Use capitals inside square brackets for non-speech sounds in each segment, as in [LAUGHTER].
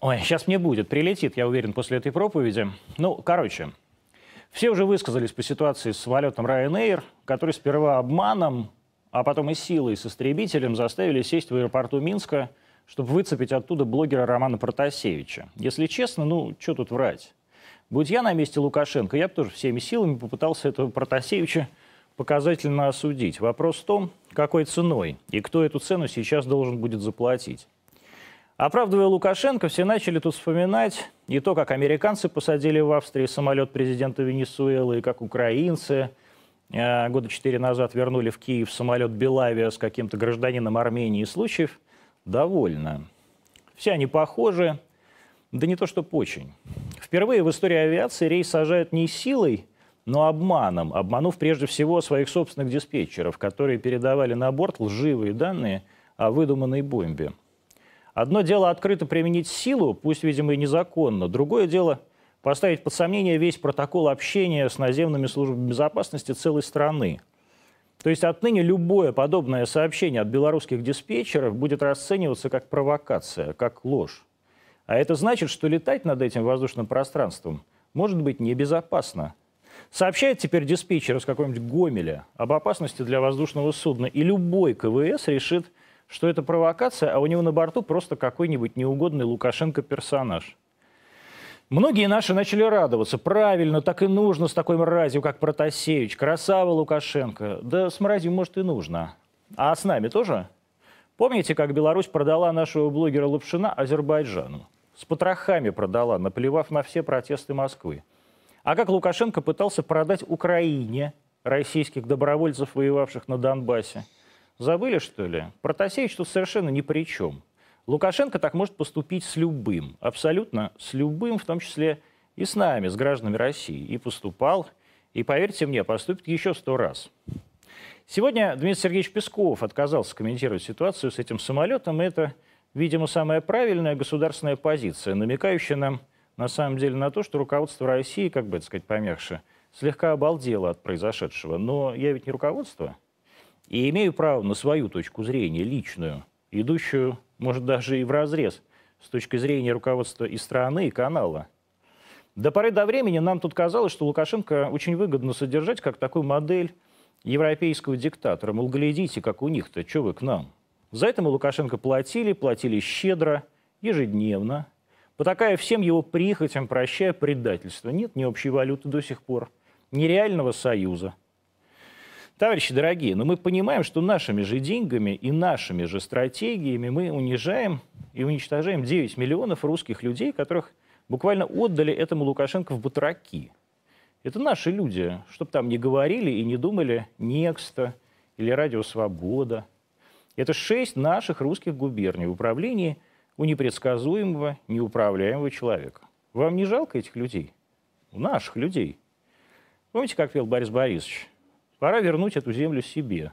Ой, сейчас мне будет, прилетит, я уверен, после этой проповеди. Ну, короче, все уже высказались по ситуации с самолетом Ryanair, который сперва обманом, а потом и силой с истребителем заставили сесть в аэропорту Минска, чтобы выцепить оттуда блогера Романа Протасевича. Если честно, ну, что тут врать? Будь я на месте Лукашенко, я бы тоже всеми силами попытался этого Протасевича показательно осудить. Вопрос в том, какой ценой и кто эту цену сейчас должен будет заплатить. Оправдывая Лукашенко, все начали тут вспоминать и то, как американцы посадили в Австрии самолет президента Венесуэлы, и как украинцы э, года четыре назад вернули в Киев самолет Белавия с каким-то гражданином Армении. Случаев довольно. Все они похожи, да не то что очень. Впервые в истории авиации рейс сажают не силой, но обманом, обманув прежде всего своих собственных диспетчеров, которые передавали на борт лживые данные о выдуманной бомбе. Одно дело открыто применить силу, пусть, видимо, и незаконно. Другое дело поставить под сомнение весь протокол общения с наземными службами безопасности целой страны. То есть отныне любое подобное сообщение от белорусских диспетчеров будет расцениваться как провокация, как ложь. А это значит, что летать над этим воздушным пространством может быть небезопасно. Сообщает теперь диспетчер из какого-нибудь Гомеля об опасности для воздушного судна, и любой КВС решит, что это провокация, а у него на борту просто какой-нибудь неугодный Лукашенко персонаж. Многие наши начали радоваться. Правильно, так и нужно с такой мразью, как Протасевич. Красава Лукашенко. Да с мразью, может, и нужно. А с нами тоже? Помните, как Беларусь продала нашего блогера Лапшина Азербайджану? С потрохами продала, наплевав на все протесты Москвы. А как Лукашенко пытался продать Украине российских добровольцев, воевавших на Донбассе? Забыли, что ли? Протасевич тут совершенно ни при чем. Лукашенко так может поступить с любым, абсолютно с любым, в том числе и с нами, с гражданами России. И поступал, и, поверьте мне, поступит еще сто раз. Сегодня Дмитрий Сергеевич Песков отказался комментировать ситуацию с этим самолетом, и это, видимо, самая правильная государственная позиция, намекающая нам на самом деле на то, что руководство России, как бы это сказать помягче, слегка обалдело от произошедшего. Но я ведь не руководство, и имею право на свою точку зрения, личную, идущую, может, даже и в разрез с точки зрения руководства и страны, и канала. До поры до времени нам тут казалось, что Лукашенко очень выгодно содержать как такую модель европейского диктатора. Мол, глядите, как у них-то, что вы к нам? За это мы Лукашенко платили, платили щедро, ежедневно, потакая всем его прихотям, прощая предательство. Нет ни общей валюты до сих пор, ни реального союза. Товарищи дорогие, но мы понимаем, что нашими же деньгами и нашими же стратегиями мы унижаем и уничтожаем 9 миллионов русских людей, которых буквально отдали этому Лукашенко в батраки. Это наши люди, чтобы там не говорили и не думали «Некста» или «Радио Свобода». Это шесть наших русских губерний в управлении – у непредсказуемого, неуправляемого человека. Вам не жалко этих людей? У наших людей. Помните, как пел Борис Борисович? Пора вернуть эту землю себе.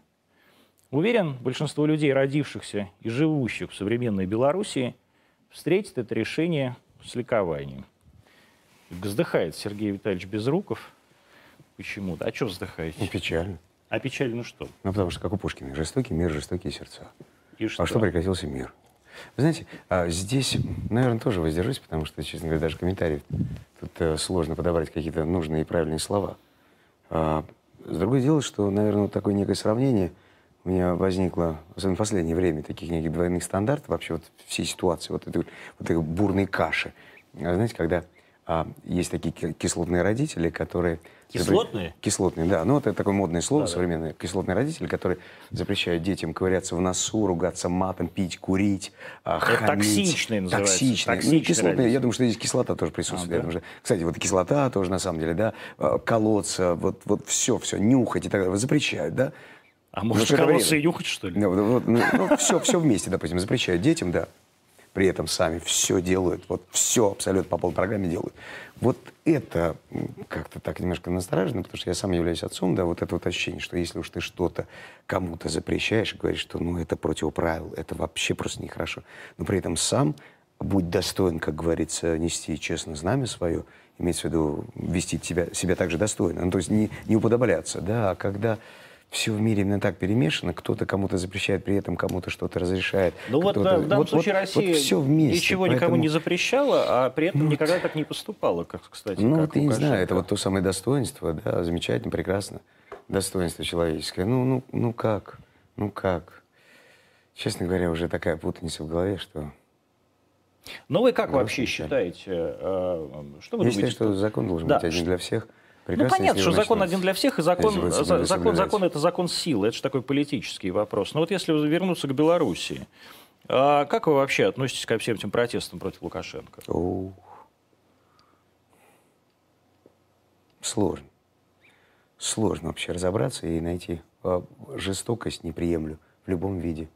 Уверен, большинство людей, родившихся и живущих в современной Белоруссии, встретит это решение с ликованием. Вздыхает Сергей Витальевич Безруков почему-то. А что вздыхаете? Не печально. А печально ну что? Ну, потому что, как у Пушкина, жестокий мир, жестокие сердца. И что? А что прекратился мир? Вы знаете, а, здесь, наверное, тоже воздержусь, потому что, честно говоря, даже комментариев тут э, сложно подобрать какие-то нужные и правильные слова. С другое дело, что, наверное, вот такое некое сравнение у меня возникло, особенно в последнее время, таких неких двойных стандартов, вообще вот всей ситуации, вот этой, вот этой бурной каши. А, знаете, когда а, есть такие кислотные родители, которые... Кислотные? Кислотные, да. Ну, это такое модное слово да, современное. Да. Кислотные родители, которые запрещают детям ковыряться в носу, ругаться матом, пить, курить, а, это хамить. Токсичные называются. Токсичные. Токсичные ну, кислотные. Родители. Я думаю, что здесь кислота тоже присутствует. А, да? что, кстати, вот кислота тоже, на самом деле, да, а, колоться, вот, вот все, все, нюхать и так далее. Запрещают, да? А может, колоться и нюхать, что ли? Ну, вот, ну, ну, все, все вместе, допустим, запрещают детям, да при этом сами все делают, вот все абсолютно по полпрограмме делают. Вот это как-то так немножко настораживает, потому что я сам являюсь отцом, да, вот это вот ощущение, что если уж ты что-то кому-то запрещаешь говоришь, что ну это против это вообще просто нехорошо, но при этом сам будь достоин, как говорится, нести честно знамя свое, имеется в виду вести себя, себя также достойно, ну, то есть не, не уподобляться, да, а когда все в мире именно так перемешано. Кто-то кому-то запрещает, при этом кому-то что-то разрешает. Ну вот в данном вот- случае вот- Россия вот все вместе. ничего никому поэтому- не запрещала, а при этом никогда так не поступала, как, кстати, Ну, как это не знаю, это вот то самое достоинство, да, замечательно, прекрасно. Достоинство человеческое. Ну, ну, ну как? Ну как? Честно говоря, уже такая путаница в голове, что... Ну вы как Грустно, вообще считаете, э, что вы Я думаете? считаю, что закон должен Да, быть один для всех. Ну, Прекрасно, понятно, если что его закон один для всех, и закон, за- закон, закон – это закон силы, это же такой политический вопрос. Но вот если вернуться к Белоруссии, а как вы вообще относитесь ко всем этим протестам против Лукашенко? Ух. Сложно. Сложно вообще разобраться и найти. А, Жестокость не приемлю в любом виде.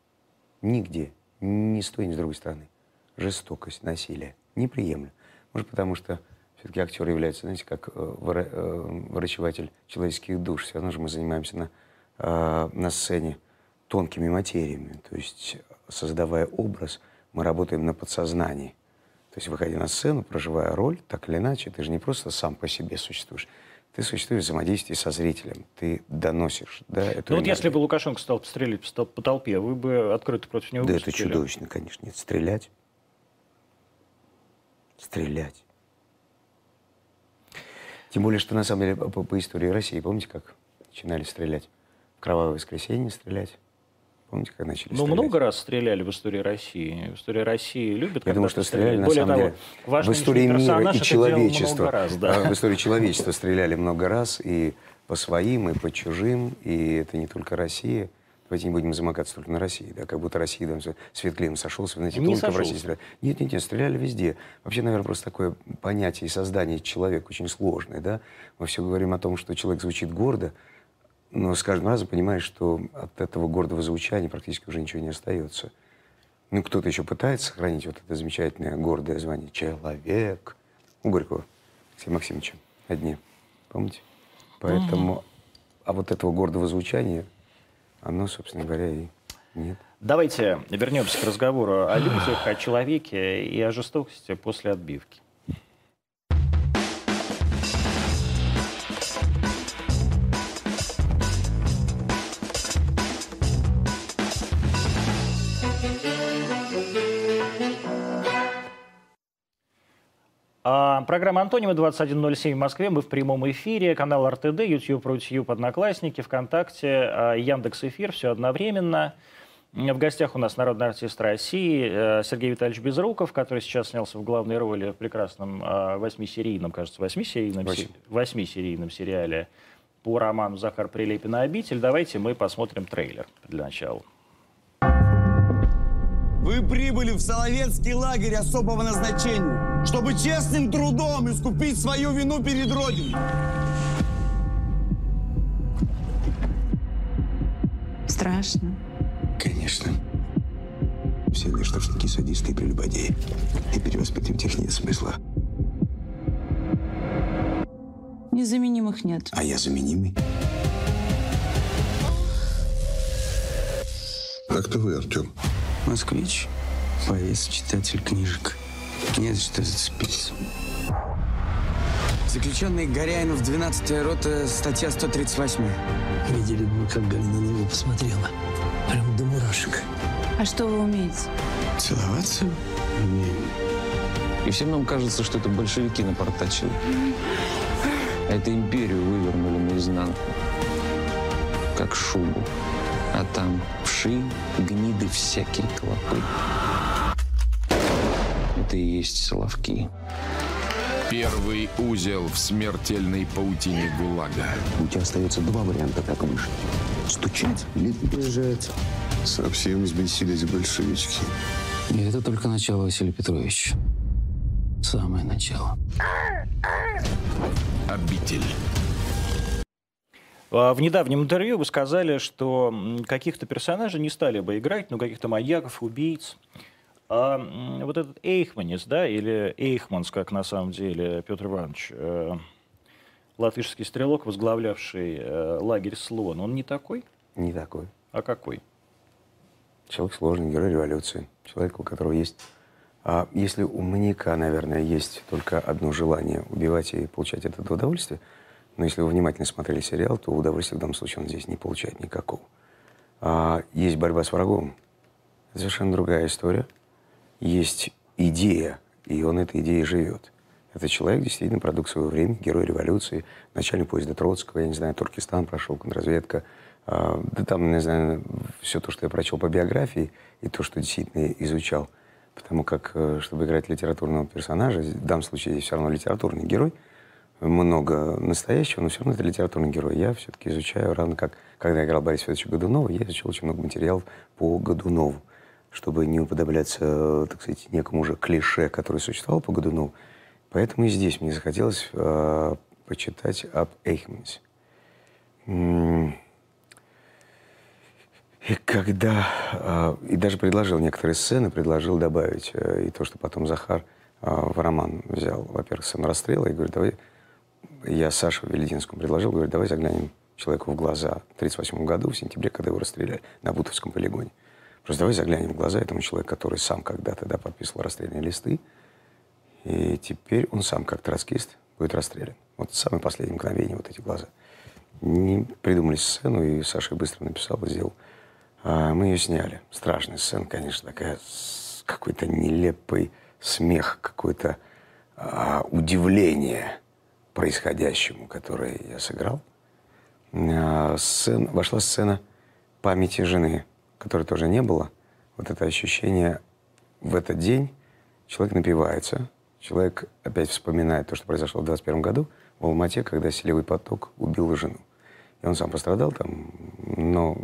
Нигде. Ни с той, ни с другой стороны. Жестокость, насилие. Не приемлю. Может, потому что все-таки актер является, знаете, как э, вра- э, врачеватель человеческих душ. Все равно же мы занимаемся на, э, на сцене тонкими материями. То есть, создавая образ, мы работаем на подсознании. То есть, выходя на сцену, проживая роль, так или иначе, ты же не просто сам по себе существуешь. Ты существуешь в взаимодействии со зрителем. Ты доносишь, да, эту Ну вот если бы Лукашенко стал стрелять по толпе, вы бы открыто против него Да это выступили? чудовищно, конечно. Нет, стрелять. Стрелять. Тем более, что на самом деле по, по истории России, помните, как начинали стрелять? В кровавое воскресенье стрелять. Помните, как начали Ну, стрелять? много раз стреляли в истории России. В истории России любят, Я думаю, что стреляли, стреляют. на Более самом того, деле, в истории мира и человечества. раз, да. а, В истории человечества стреляли много раз и по своим, и по чужим, и это не только Россия. Давайте не будем замыкаться только на России, да, как будто Россия там, с ветклином сошелся, знаете, Не только в России сошелся. стреляли. Нет, нет, нет, стреляли везде. Вообще, наверное, просто такое понятие и создание человека очень сложное, да. Мы все говорим о том, что человек звучит гордо, но с каждым разом понимаешь, что от этого гордого звучания практически уже ничего не остается. Ну, кто-то еще пытается сохранить вот это замечательное гордое звание «человек». У Горького, Алексея Максимовича, одни. Помните? Поэтому, а вот этого гордого звучания, оно, собственно говоря, и нет. Давайте вернемся к разговору о людях, о человеке и о жестокости после отбивки. Программа «Антонима» 21.07 в Москве. Мы в прямом эфире. Канал РТД, YouTube, Рутьюб, Одноклассники, ВКонтакте, а, Яндекс Эфир. Все одновременно. В гостях у нас народный артист России э, Сергей Витальевич Безруков, который сейчас снялся в главной роли в прекрасном э, восьмисерийном, кажется, восьмисерийном, Восемь. восьмисерийном сериале по роману Захар Прилепин «Обитель». Давайте мы посмотрим трейлер для начала. Вы прибыли в Соловецкий лагерь особого назначения, чтобы честным трудом искупить свою вину перед Родиной. Страшно. Конечно. Все они штрафники, садисты и прелюбодеи. И перевоспитывать их нет смысла. Незаменимых нет. А я заменимый. А кто вы, Артем? Москвич, поэт, читатель книжек. Не за что зацепиться. Заключенный Горяинов, 12 рота, статья 138. Видели бы вы, как Галина на него посмотрела. Прям до мурашек. А что вы умеете? Целоваться? И всем нам кажется, что это большевики напортачили. А это империю вывернули наизнанку. Как шубу. А там вши, гниды, всякие клопы. Это и есть соловки. Первый узел в смертельной паутине ГУЛАГа. У тебя остается два варианта, как выжить. Стучать или приезжать. Совсем взбесились большевички. И это только начало, Василий Петрович. Самое начало. Обитель. А, В недавнем интервью вы сказали, что каких-то персонажей не стали бы играть, ну, каких-то маньяков, убийц. А вот этот Эйхманис, да, или Эйхманс, как на самом деле Петр Иванович, э, латышский стрелок, возглавлявший э, лагерь Слон, он не такой? Не такой. А какой? Человек сложный, герой революции. Человек, у которого есть... А если у маньяка, наверное, есть только одно желание убивать и получать от этого удовольствие, Но если вы внимательно смотрели сериал, то удовольствия в данном случае он здесь не получает никакого. А есть борьба с врагом. Это совершенно другая история. Есть идея, и он этой идеей живет. Это человек, действительно, продукт своего времени, герой революции, начальник поезда Троцкого, я не знаю, Туркестан прошел, контрразведка. А, да там, не знаю, все то, что я прочел по биографии, и то, что действительно изучал. Потому как, э, чтобы играть литературного персонажа, в данном случае здесь все равно литературный герой, много настоящего, но все равно это литературный герой. Я все-таки изучаю, равно как, когда я играл Бориса Федоровича Годунова, я изучил очень много материалов по Годунову, чтобы не уподобляться, так сказать, некому уже клише, который существовал по Годунову. Поэтому и здесь мне захотелось э, почитать об Эйхмансе. И когда... Э, и даже предложил некоторые сцены, предложил добавить э, и то, что потом Захар э, в роман взял. Во-первых, сцену расстрела, и говорит, давай... Я Саше Велединскому предложил, говорю, давай заглянем человеку в глаза в 1938 году, в сентябре, когда его расстреляли на Бутовском полигоне. Просто давай заглянем в глаза этому человеку, который сам когда-то да, подписывал расстрельные листы, и теперь он сам, как троцкист, будет расстрелян. Вот самое последнее мгновение, вот эти глаза. Не придумали сцену, и Саша быстро написал сделал. А мы ее сняли. Страшная сцена, конечно, такая, какой-то нелепый смех, какое-то а, удивление происходящему, которое я сыграл. А, сцен, вошла сцена памяти жены, которой тоже не было. Вот это ощущение в этот день человек напивается, человек опять вспоминает то, что произошло в 21 году в Алмате, когда селевой поток убил жену. И он сам пострадал там, но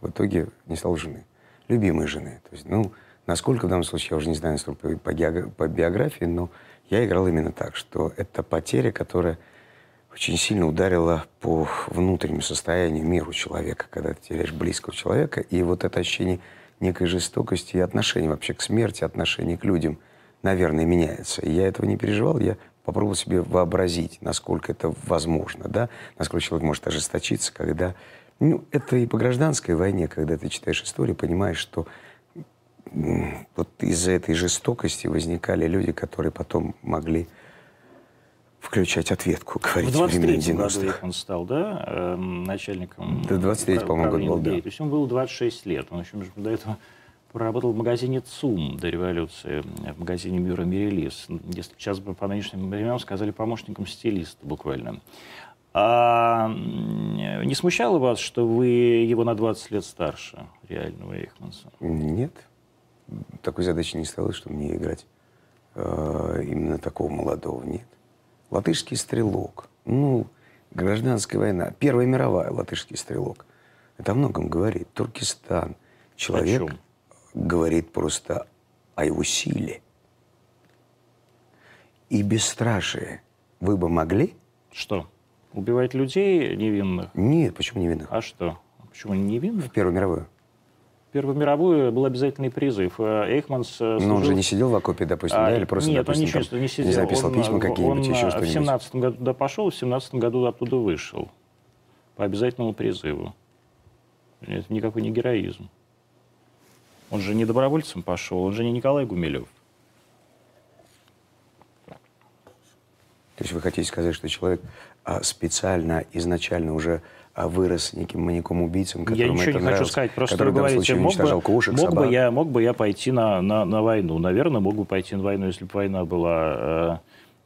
в итоге не стал жены. Любимой жены. То есть, ну, насколько в данном случае, я уже не знаю по, по биографии, но я играл именно так, что это потеря, которая очень сильно ударила по внутреннему состоянию, миру человека, когда ты теряешь близкого человека, и вот это ощущение некой жестокости и отношения вообще к смерти, отношения к людям – наверное, меняется. И я этого не переживал, я попробовал себе вообразить, насколько это возможно, да, насколько человек может ожесточиться, когда... Ну, это и по гражданской войне, когда ты читаешь историю, понимаешь, что вот из-за этой жестокости возникали люди, которые потом могли включать ответку, говорить в 23 году он стал, да, э, начальником... Да, 23 по-моему, год был, да. То есть ему было 26 лет. Он, общем, до этого проработал в магазине ЦУМ до революции, в магазине Мюра Мирелис. Если сейчас бы по нынешним временам сказали помощником стилиста буквально. А не смущало вас, что вы его на 20 лет старше реального Эйхманса? Нет. Такой задачи не стало, что мне играть э, именно такого молодого. Нет. Латышский стрелок. Ну, гражданская война. Первая мировая латышский стрелок. Это о многом говорит. Туркестан. Человек... О чем? говорит просто о его силе. И бесстрашие. Вы бы могли? Что? Убивать людей невинных? Нет, почему невинных? А что? Почему невинных? В Первую мировую. Первую мировую был обязательный призыв. Э, Эйхманс служил... Но он же не сидел в окопе, допустим, а, да? Или просто, нет, допустим, он ничего там, не сидел. Не знаю, писал он, письма какие-нибудь, еще что-нибудь. в 17 году туда пошел, в 17 году оттуда вышел. По обязательному призыву. Это никакой не героизм. Он же не добровольцем пошел, он же не Николай Гумилев. То есть вы хотите сказать, что человек а, специально, изначально уже вырос неким маньяком-убийцем, Я ничего не хочу сказать, просто вы говорите, мог, бы, кошек, мог, бы я, мог бы я пойти на, на, на войну. Наверное, мог бы пойти на войну, если бы война была... Э,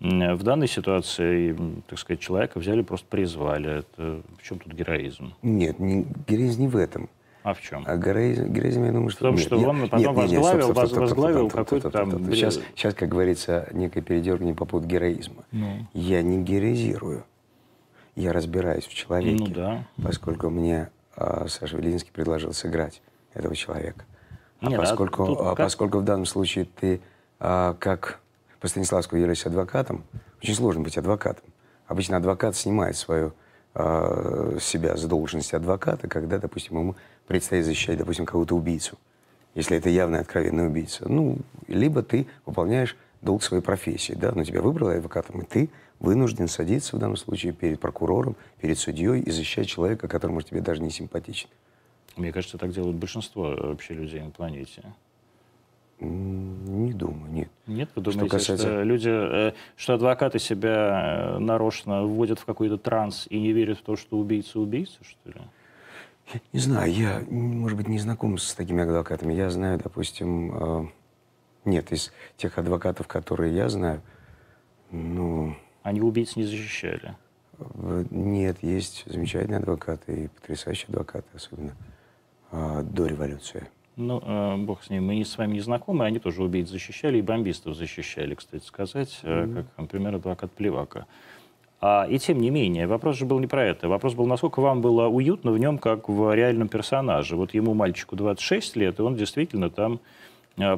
в данной ситуации, так сказать, человека взяли, просто призвали. Это, в чем тут героизм? Нет, не, героизм не в этом. А в чем? А героизм, героизм я думаю, что... В том, нет, что нет, он потом нет, возглавил, нет, стоп, возглавил какой-то там... Сейчас, сейчас, как говорится, некое передергивание по поводу героизма. Ну. Я не героизирую. Я разбираюсь в человеке. Ну да. Поскольку мне а, Саша Велинский предложил сыграть этого человека. А нет, поскольку, а как... поскольку в данном случае ты, а, как по Станиславскому являешься адвокатом, очень сложно быть адвокатом. Обычно адвокат снимает свою а, себя с должности адвоката, когда, допустим, ему предстоит защищать, допустим, кого-то убийцу, если это явный откровенный убийца. Ну, либо ты выполняешь долг своей профессии, да, но тебя выбрали адвокатом, и ты вынужден садиться в данном случае перед прокурором, перед судьей и защищать человека, который, может, тебе даже не симпатичен. Мне кажется, так делают большинство вообще людей на планете. Не думаю, нет. Нет, вы Что думаете, касается- что люди, э, что адвокаты себя э, нарочно вводят в какой-то транс и не верят в то, что убийца убийца, что ли? Я не знаю, я, может быть, не знаком с такими адвокатами. Я знаю, допустим, э, нет, из тех адвокатов, которые я знаю, ну, Они убийц не защищали. нет, есть замечательные адвокаты и потрясающие адвокаты, особенно э, до революции. Ну, э, бог с ним, мы с вами не знакомы, они тоже убийц защищали и бомбистов защищали, кстати сказать, э, как, например, адвокат Плевака. А, и тем не менее, вопрос же был не про это. Вопрос был, насколько вам было уютно в нем, как в реальном персонаже. Вот ему, мальчику, 26 лет, и он действительно там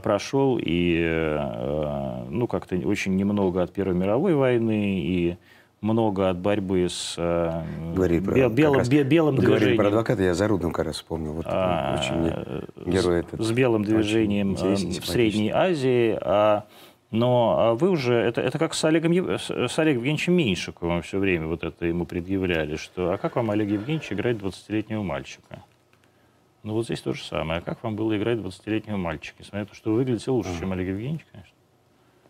прошел и, э, ну, как-то очень немного от Первой мировой войны и много от борьбы с э, Говорили про, бел- раз бе- белым говорили движением. про адвоката, я за Рудным как раз вспомнил. Вот А, очень герой этот. с белым движением э, в. Средней Азии. а, но а вы уже, это, это как с Олегом, с, Олегом Евгеньевичем Меньшиковым все время вот это ему предъявляли, что а как вам, Олег Евгеньевич, играть 20-летнего мальчика? Ну вот здесь то же самое. А как вам было играть 20-летнего мальчика? Несмотря на то, что вы выглядите лучше, чем Олег Евгеньевич, конечно.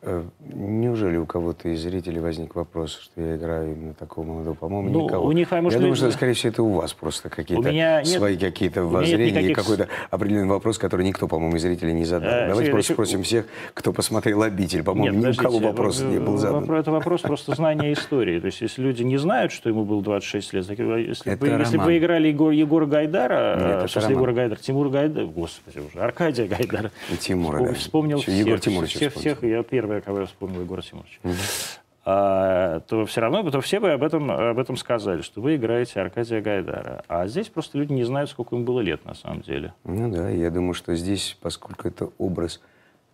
Э, Неужели у кого-то из зрителей возник вопрос, что я играю именно такого молодого? По-моему, Ну, никого. у них, а может, я думаю, люди- что, скорее всего, это у вас просто какие-то нет- свои какие-то у воззрения и никаких какой-то определенный вопрос, который никто, по-моему, из зрителей не задал. Э, Давайте просто спросим всех, кто посмотрел «Обитель». По-моему, ни у кого вопрос не был в- задан. Это вопрос просто знания истории. То есть, если люди не знают, что ему было 26 лет, э, если, бы, если бы играли Егор, Егора Гайдара, Нет, э, это. Егора Гайдара, Тимура Гайдара, господи уже, Аркадия Гайдара. И Тимура. Вспомнил всех, Егор Тимурович всех, я первый, я вспомнил, Егора Тимуровича. А, то все равно то все бы об этом, об этом сказали, что вы играете Аркадия Гайдара. А здесь просто люди не знают, сколько ему было лет на самом деле. Ну да, я думаю, что здесь, поскольку это образ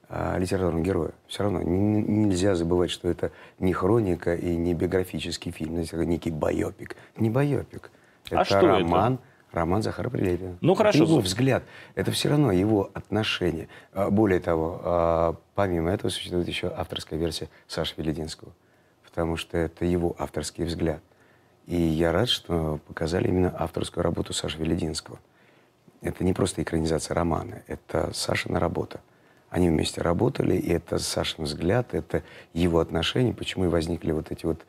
а, литературного героя, все равно н- нельзя забывать, что это не хроника и не биографический фильм, это некий байопик. Не байопик. А Это что это? Роман, Захара Прилепина. Ну, Это хорошо. его взгляд. Это все равно его отношение. А, Более того, а, помимо этого существует еще авторская версия Саши Велединского, потому что это его авторский взгляд. И я рад, что показали именно авторскую работу Саши Велединского. Это не просто экранизация романа, это Сашина работа. Они вместе работали, и это Сашин взгляд, это его отношения, почему и возникли вот эти вот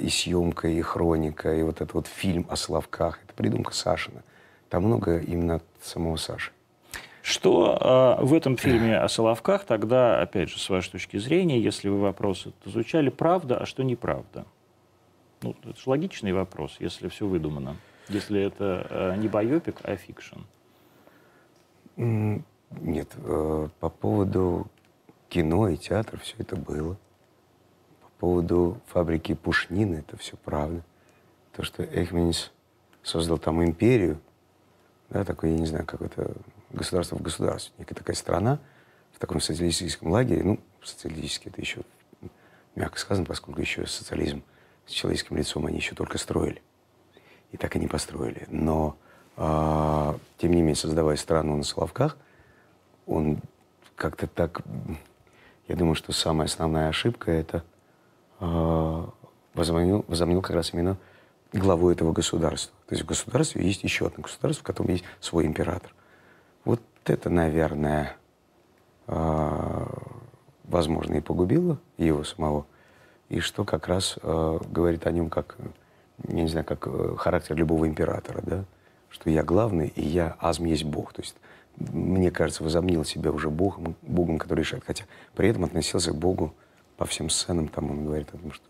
и съемка, и хроника, и вот этот вот фильм о Соловках. Это придумка Сашина. Там много именно от самого Саши. Что э, в этом фильме о Соловках тогда, опять же, с вашей точки зрения, если вы вопросы звучали, правда, а что неправда? Ну, это же логичный вопрос, если все выдумано. Если это э, не байопик, а fiction. Нет, э, по поводу кино и театра все это было. По поводу фабрики Пушнина это все правда. То, что Эхменис создал там империю, да, такое, я не знаю, как это государство в государстве, некая такая страна в таком социалистическом лагере, ну, социалистический это еще мягко сказано, поскольку еще социализм с человеческим лицом они еще только строили. И так и не построили. Но, а, тем не менее, создавая страну на Соловках, он как-то так... Я думаю, что самая основная ошибка – это возомнил, возомнил как раз именно главу этого государства. То есть в государстве есть еще одно государство, в котором есть свой император. Вот это, наверное, а, возможно, и погубило его самого, и что как раз а, говорит о нем как, я не знаю, как э, характер любого императора, да, что я главный, и я азм есть Бог. То есть, мне кажется, возомнил себя уже Богом, Богом, который решает. Хотя при этом относился к Богу по всем сценам, там он говорит о том, что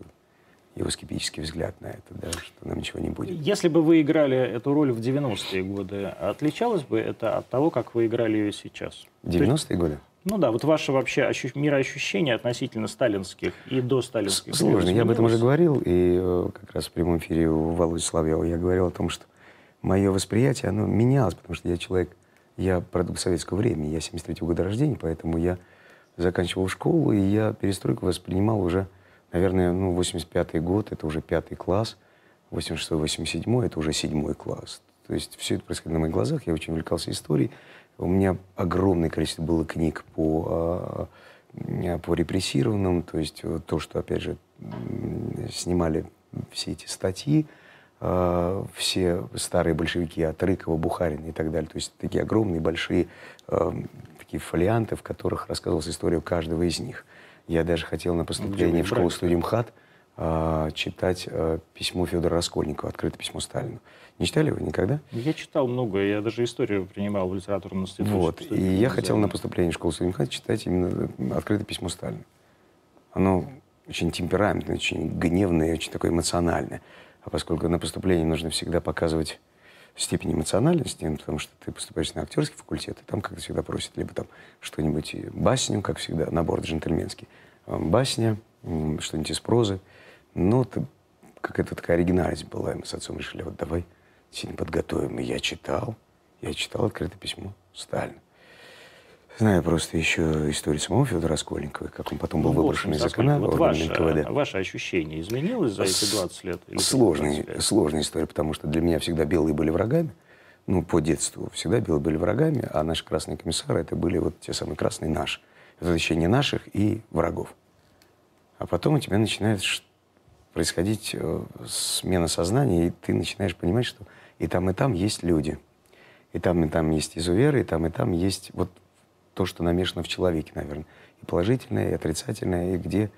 его скептический взгляд на это, да, что нам ничего не будет. Если бы вы играли эту роль в 90-е годы, отличалось бы это от того, как вы играли ее сейчас? В 90-е годы? Ну да, вот ваше вообще ощу- мироощущение относительно сталинских и до сталинских. Сложно. Я об этом уже говорил, и э, как раз в прямом эфире у Володи Соловьева я говорил о том, что мое восприятие, оно менялось, потому что я человек, я продукт советского времени, я 73-го года рождения, поэтому я заканчивал школу, и я перестройку воспринимал уже, наверное, ну, 85-й год, это уже пятый класс, 86-й, 87-й, это уже седьмой класс. То есть все это происходило на моих глазах, я очень увлекался историей. У меня огромное количество было книг по, а, по репрессированным, то есть то, что, опять же, снимали все эти статьи, а, все старые большевики от Рыкова, Бухарина и так далее. То есть такие огромные, большие а, такие фолианты, в которых рассказывалась история каждого из них. Я даже хотел на поступление в школу студию МХАТ а, читать а, письмо Федора Раскольникова, открытое письмо Сталину. Не читали вы никогда? Я читал много, я даже историю принимал в литературном институте. Вот. И я хотел на поступление в школу студии МХАТ читать именно э, открытое письмо Сталину. Оно очень темпераментное, очень гневное, очень такое эмоциональное. А поскольку на поступлении нужно всегда показывать степень эмоциональности, ну, потому что ты поступаешь на актерский факультет, и там, как всегда, просят либо там что-нибудь, и басню, как всегда, набор джентльменский, а, басня, что-нибудь из прозы. Ну, это какая-то такая оригинальность была. И мы с отцом решили, вот давай сегодня подготовим. И я читал, я читал открытое письмо Сталина. Знаю просто еще историю самого Федора Раскольникова, как он потом был Ну, выброшен из окна вот ваше, НКВД. ваше ощущение изменилось за эти 20 лет? Или Сложная, 25? сложная история, потому что для меня всегда белые были врагами. Ну, по детству всегда белые были врагами, а наши красные комиссары это были вот те самые красные наши. Это ощущение наших и врагов. А потом у тебя начинает происходить э, смена сознания, и ты начинаешь понимать, что и там, и там есть люди. И там, и там есть изуверы, и там, и там есть вот то, что намешано в человеке, наверное. И положительное, и отрицательное, и где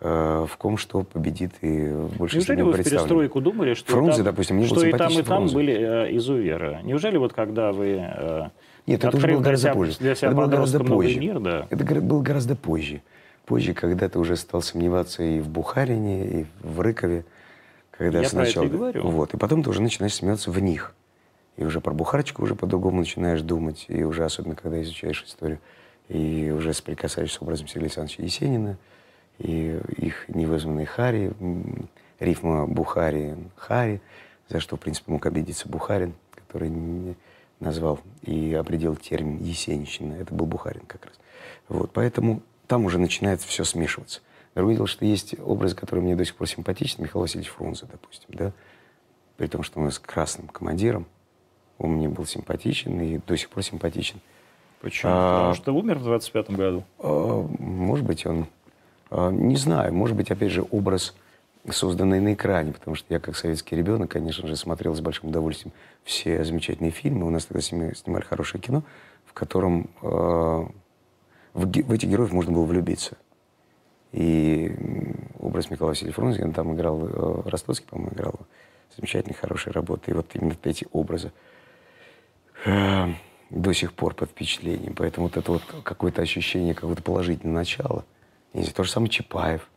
э, в ком что победит, и в большинстве Неужели вы в перестройку думали, что, Фрунзе, там, допустим, мне что и там, и там Фрунзе. были э, изуверы? Неужели вот когда вы э, Нет, это уже было гораздо себя, позже. для себя это было гораздо позже. мир, да? Это было гораздо позже. Позже, когда ты уже стал сомневаться и в Бухарине, и в Рыкове. Когда Я про это сначала... и говорю. Вот. И потом ты уже начинаешь сомневаться в них. И уже про Бухарочку уже по-другому начинаешь думать. И уже особенно, когда изучаешь историю. И уже соприкасаешься с образом Сергея Александровича Есенина. И их невызванный Хари, рифма Бухари, Хари, за что, в принципе, мог обидеться Бухарин, который не назвал и определил термин «есенщина». Это был Бухарин как раз. Вот, поэтому там уже начинает все смешиваться. Другое дело, что есть образ, который мне до сих пор симпатичен, Михаил Васильевич Фрунзе, допустим, да, при том, что он с красным командиром, он мне был симпатичен и до сих пор симпатичен. Почему? А, Потому что умер в 25-м году. а, Может быть, он... а, Не знаю, может быть, опять же, образ, созданный на экране, потому что я, как советский ребенок, конечно же, смотрел с большим удовольствием все замечательные фильмы. У нас тогда сни- снимали хорошее кино, в котором а, в, в этих героев можно было влюбиться. И образ Михаила Васильевича Фрунзе, он там играл, э, Ростоцкий, по-моему, играл замечательные, хорошие работы. И вот именно эти образы э, до сих пор под впечатлением. Поэтому вот это вот какое-то ощущение какого-то положительного начала. Знаю, то же самое Чапаев.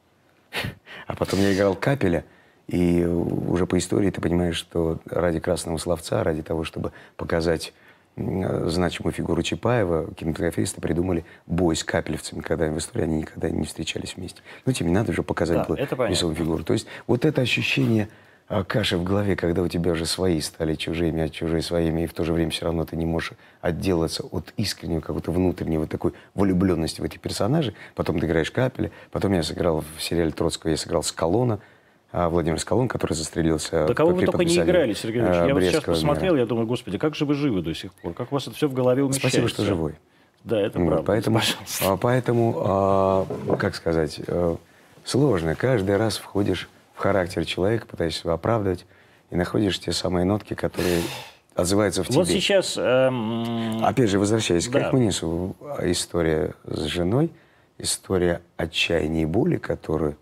[LAUGHS] А потом я играл Капеля, и уже по истории ты понимаешь, что ради красного словца, ради того, чтобы показать значимую фигуру Чапаева, кинематографисты придумали бой с капелевцами, когда в истории они никогда не встречались вместе. Ну, тем не надо же показать Да, было весовую фигуру. То есть вот это ощущение каши в голове, когда у тебя уже свои стали чужими, а чужие своими, и в то же время все равно ты не можешь отделаться от искреннего какого-то внутреннего вот такой влюбленности в этих персонажей. Потом ты играешь Капеля, потом я сыграл в сериале Троцкого, я сыграл Скалона, а, Владимир Скалон, который застрелился Да кого вы только не играли, Сергей Ильич. а, Я вот сейчас посмотрел, мира. я думаю, господи, как же вы живы до сих пор? Как у вас это все в голове умещается? Спасибо, что живой. Да, это Вот, правда. Поэтому, Пожалуйста. а, поэтому а, как сказать, э, сложно. Каждый раз входишь в характер человека, пытаешься его оправдывать, и находишь те самые нотки, которые отзываются в тебе. Вот сейчас... эм, Опять же, возвращаясь к Да. Рахманинцеву, история с женой, история отчаяния и боли, которую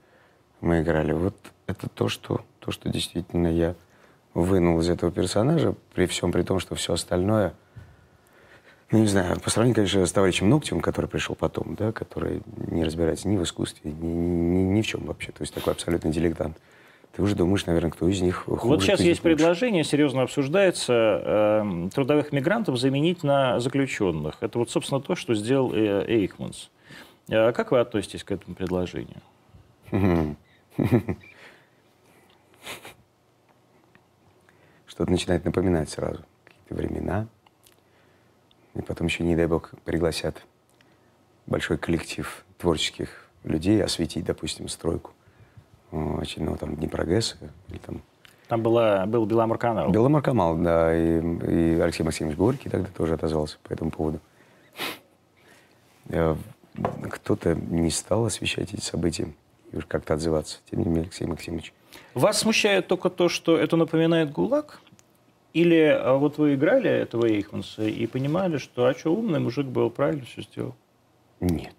мы играли, вот это то, что, то, что действительно я вынул из этого персонажа, при всем при том, что все остальное, ну, не знаю, по сравнению, конечно, с товарищем Ногтевым, который пришел потом, да, который не разбирается ни в искусстве, ни, ни, ни в чем вообще, то есть такой абсолютно дилетант. Ты уже думаешь, наверное, кто из них хуже, Вот сейчас есть лучше. предложение, серьезно обсуждается, эм, трудовых мигрантов заменить на заключенных. Это вот, собственно, то, что сделал э, Эйхманс. Э, Как вы относитесь к этому предложению? Что-то начинает напоминать сразу. Какие-то времена. И потом еще, не дай бог, пригласят большой коллектив творческих людей осветить, допустим, стройку очередного там Днепрогресса или там Там была, был Беломорканал. Беломоркомал, да, и, и Алексей Максимович Горький тогда тоже отозвался по этому поводу. Э, Кто-то не стал освещать эти события и уж как-то отзываться. Тем не менее, Алексей Максимович Вас смущает только то, что это напоминает ГУЛАГ? Или а, вот вы играли этого Эйхманса и понимали, что а что умный мужик был, правильно все сделал? Нет.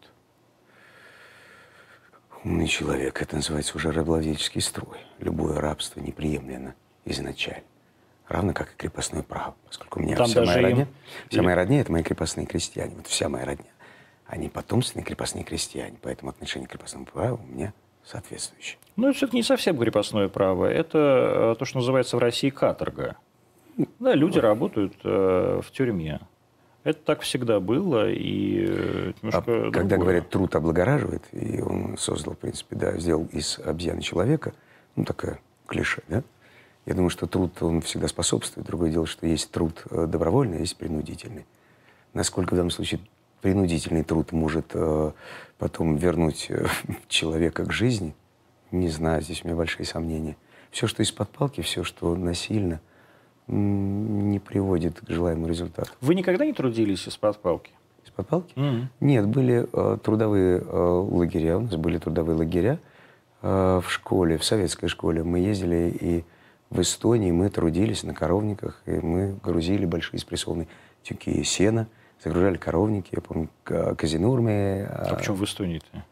Умный человек. Это называется уже рабовладельческий строй. Любое рабство неприемлемо изначально. Равно как и крепостное право. Поскольку у меня Там вся моя им- родня, вся моя родня – это мои крепостные крестьяне. Вот вся моя родня. Они потомственные крепостные крестьяне. Поэтому отношение к крепостному праву у меня соответствующее. Ну, это все-таки не совсем крепостное право. Это э, то, что называется в России каторга. Да, люди работают э, в тюрьме. Это так всегда было, и э, А немножко когда другое. говорят, труд облагораживает, и он создал, в принципе, да, сделал из обезьяны человека, ну, такое клише, да? Я думаю, что труд, он всегда способствует. Другое дело, что есть труд э, добровольный, а есть принудительный. Насколько в данном случае принудительный труд может э, потом вернуть э, [LAUGHS] человека к жизни, не знаю, здесь у меня большие сомнения. Все, что из-под палки, все, что насильно, не приводит к желаемому результату. Вы никогда не трудились из-под палки? Из-под палки? Мгм. Нет, были э, трудовые э, лагеря, у нас были трудовые лагеря э, в школе, в советской школе. Мы ездили и в Эстонии, мы трудились на коровниках, и мы грузили большие спрессованные тюки сена, загружали коровники, я помню, к- Казинурме. А почему в Эстонии-то?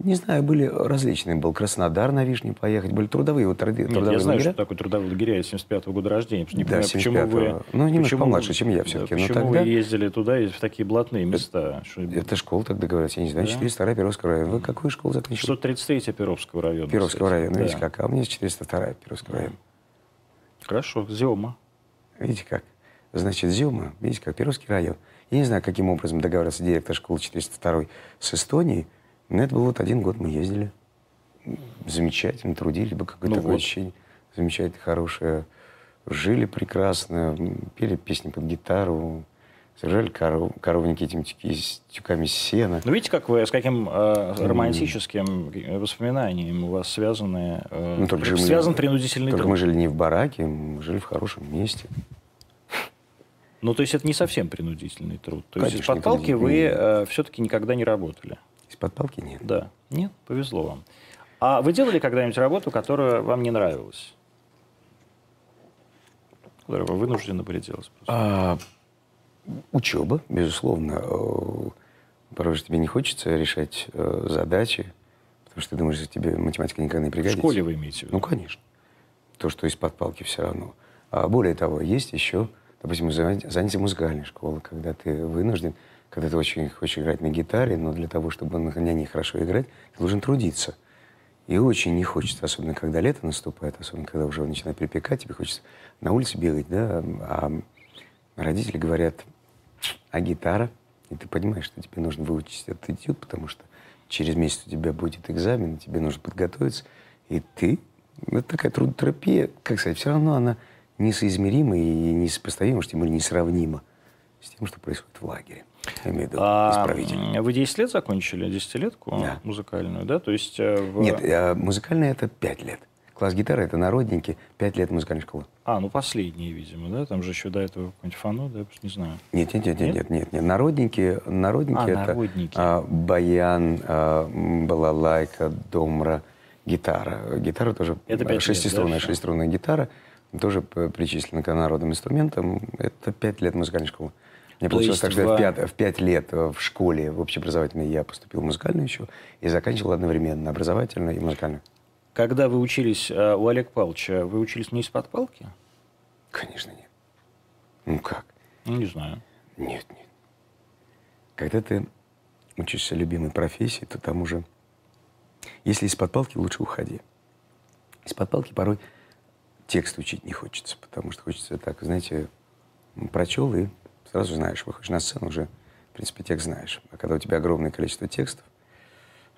Не знаю, были различные. Был Краснодар на Вишне поехать, были трудовые, вот, труди- Нет, трудовые я знаю, лагеря. что такое трудовые лагеря, я 75-го года рождения. Не Да, понимаю, почему 75-го. вы... Ну, немножко почему помладше, чем я да, все-таки, но Почему тогда- вы ездили туда, и в такие блатные места? Что- Это школа, тогда говорят, я не знаю, Да? 402 Перовского района. Вы какую школу закончили? 633 Перовского района. Перовского кстати. района, Да. видите как? А у меня 402 Перовского района. Хорошо, Зема. Видите как? Значит, Зюма, видите как, Перовский район. Я не знаю, каким образом договаривался директор школы 402 с Эстонией, но это был вот один год мы ездили. Замечательно, трудили бы какое-то Ну ощущение. Замечательно, хорошее. Жили прекрасно, пели песни под гитару, сажали коров, коровники этими тюки- с тюками сена. Ну, видите, как вы, с каким э, романтическим э, воспоминанием у вас связаны, э, Ну, только же мы- связан принудительный Только труд. мы жили не в бараке, мы жили в хорошем месте. Ну, то есть это не совсем принудительный труд. То есть Конечно, из-под не палки вы принудительный. все-таки никогда не работали. Из-под палки нет. Да. Нет, повезло вам. А вы делали когда-нибудь работу, которая вам не нравилась? Которую вы вынуждены были делать? А, учеба, безусловно. Э, Порой же тебе не хочется решать э, задачи, потому что ты думаешь, что тебе математика никогда не В пригодится. школе вы имеете в виду? Ну, конечно. То, что из-под палки все равно. А более того, есть еще, допустим, занятия музыкальной школы, когда ты вынужден, когда ты очень хочешь играть на гитаре, но для того, чтобы на ней хорошо играть, ты должен трудиться. И очень не хочется, особенно когда лето наступает, особенно когда уже начинает припекать, тебе хочется на улице бегать, да, а родители говорят, а гитара? И ты понимаешь, что тебе нужно выучить этот этюд, потому что через месяц у тебя будет экзамен, тебе нужно подготовиться, и ты, это такая трудотерапия, как сказать, все равно она несоизмерима и несопоставима, уж тем более несравнима с тем, что происходит в лагере. Я имею в виду А, исправительно. вы 10 лет закончили, десятилетку Да. музыкальную, да? То есть э, в- Нет, э, музыкальная это пять лет. Класс гитары это народники, пять лет музыкальной школы. А, ну последние, видимо, да? Там же еще до этого какой-нибудь фано, да? Я просто не знаю. Нет, нет, нет, Нет? нет, нет, нет. Народники, народники А, это народники. а, баян, а, балалайка, домра, гитара. Гитара тоже Это пять лет, шестиструнная, да, всё? шестиструнная гитара тоже причислена к народным инструментам. Это пять лет музыкальной школы. Мне То получилось так, что в- в, пят- в пять лет э, в школе, в общеобразовательной, я поступил в музыкальную еще и заканчивал одновременно образовательную и музыкальную. Когда вы учились э, у Олега Павловича, вы учились не из-под палки? Конечно, нет. Ну как? Ну, не знаю. Нет, нет. Когда ты учишься любимой профессии, то там уже... Если из-под палки, лучше уходи. Из-под палки порой текст учить не хочется, потому что хочется так, знаете, прочел и сразу знаешь, выходишь на сцену, уже, в принципе, текст знаешь. А когда у тебя огромное количество текстов,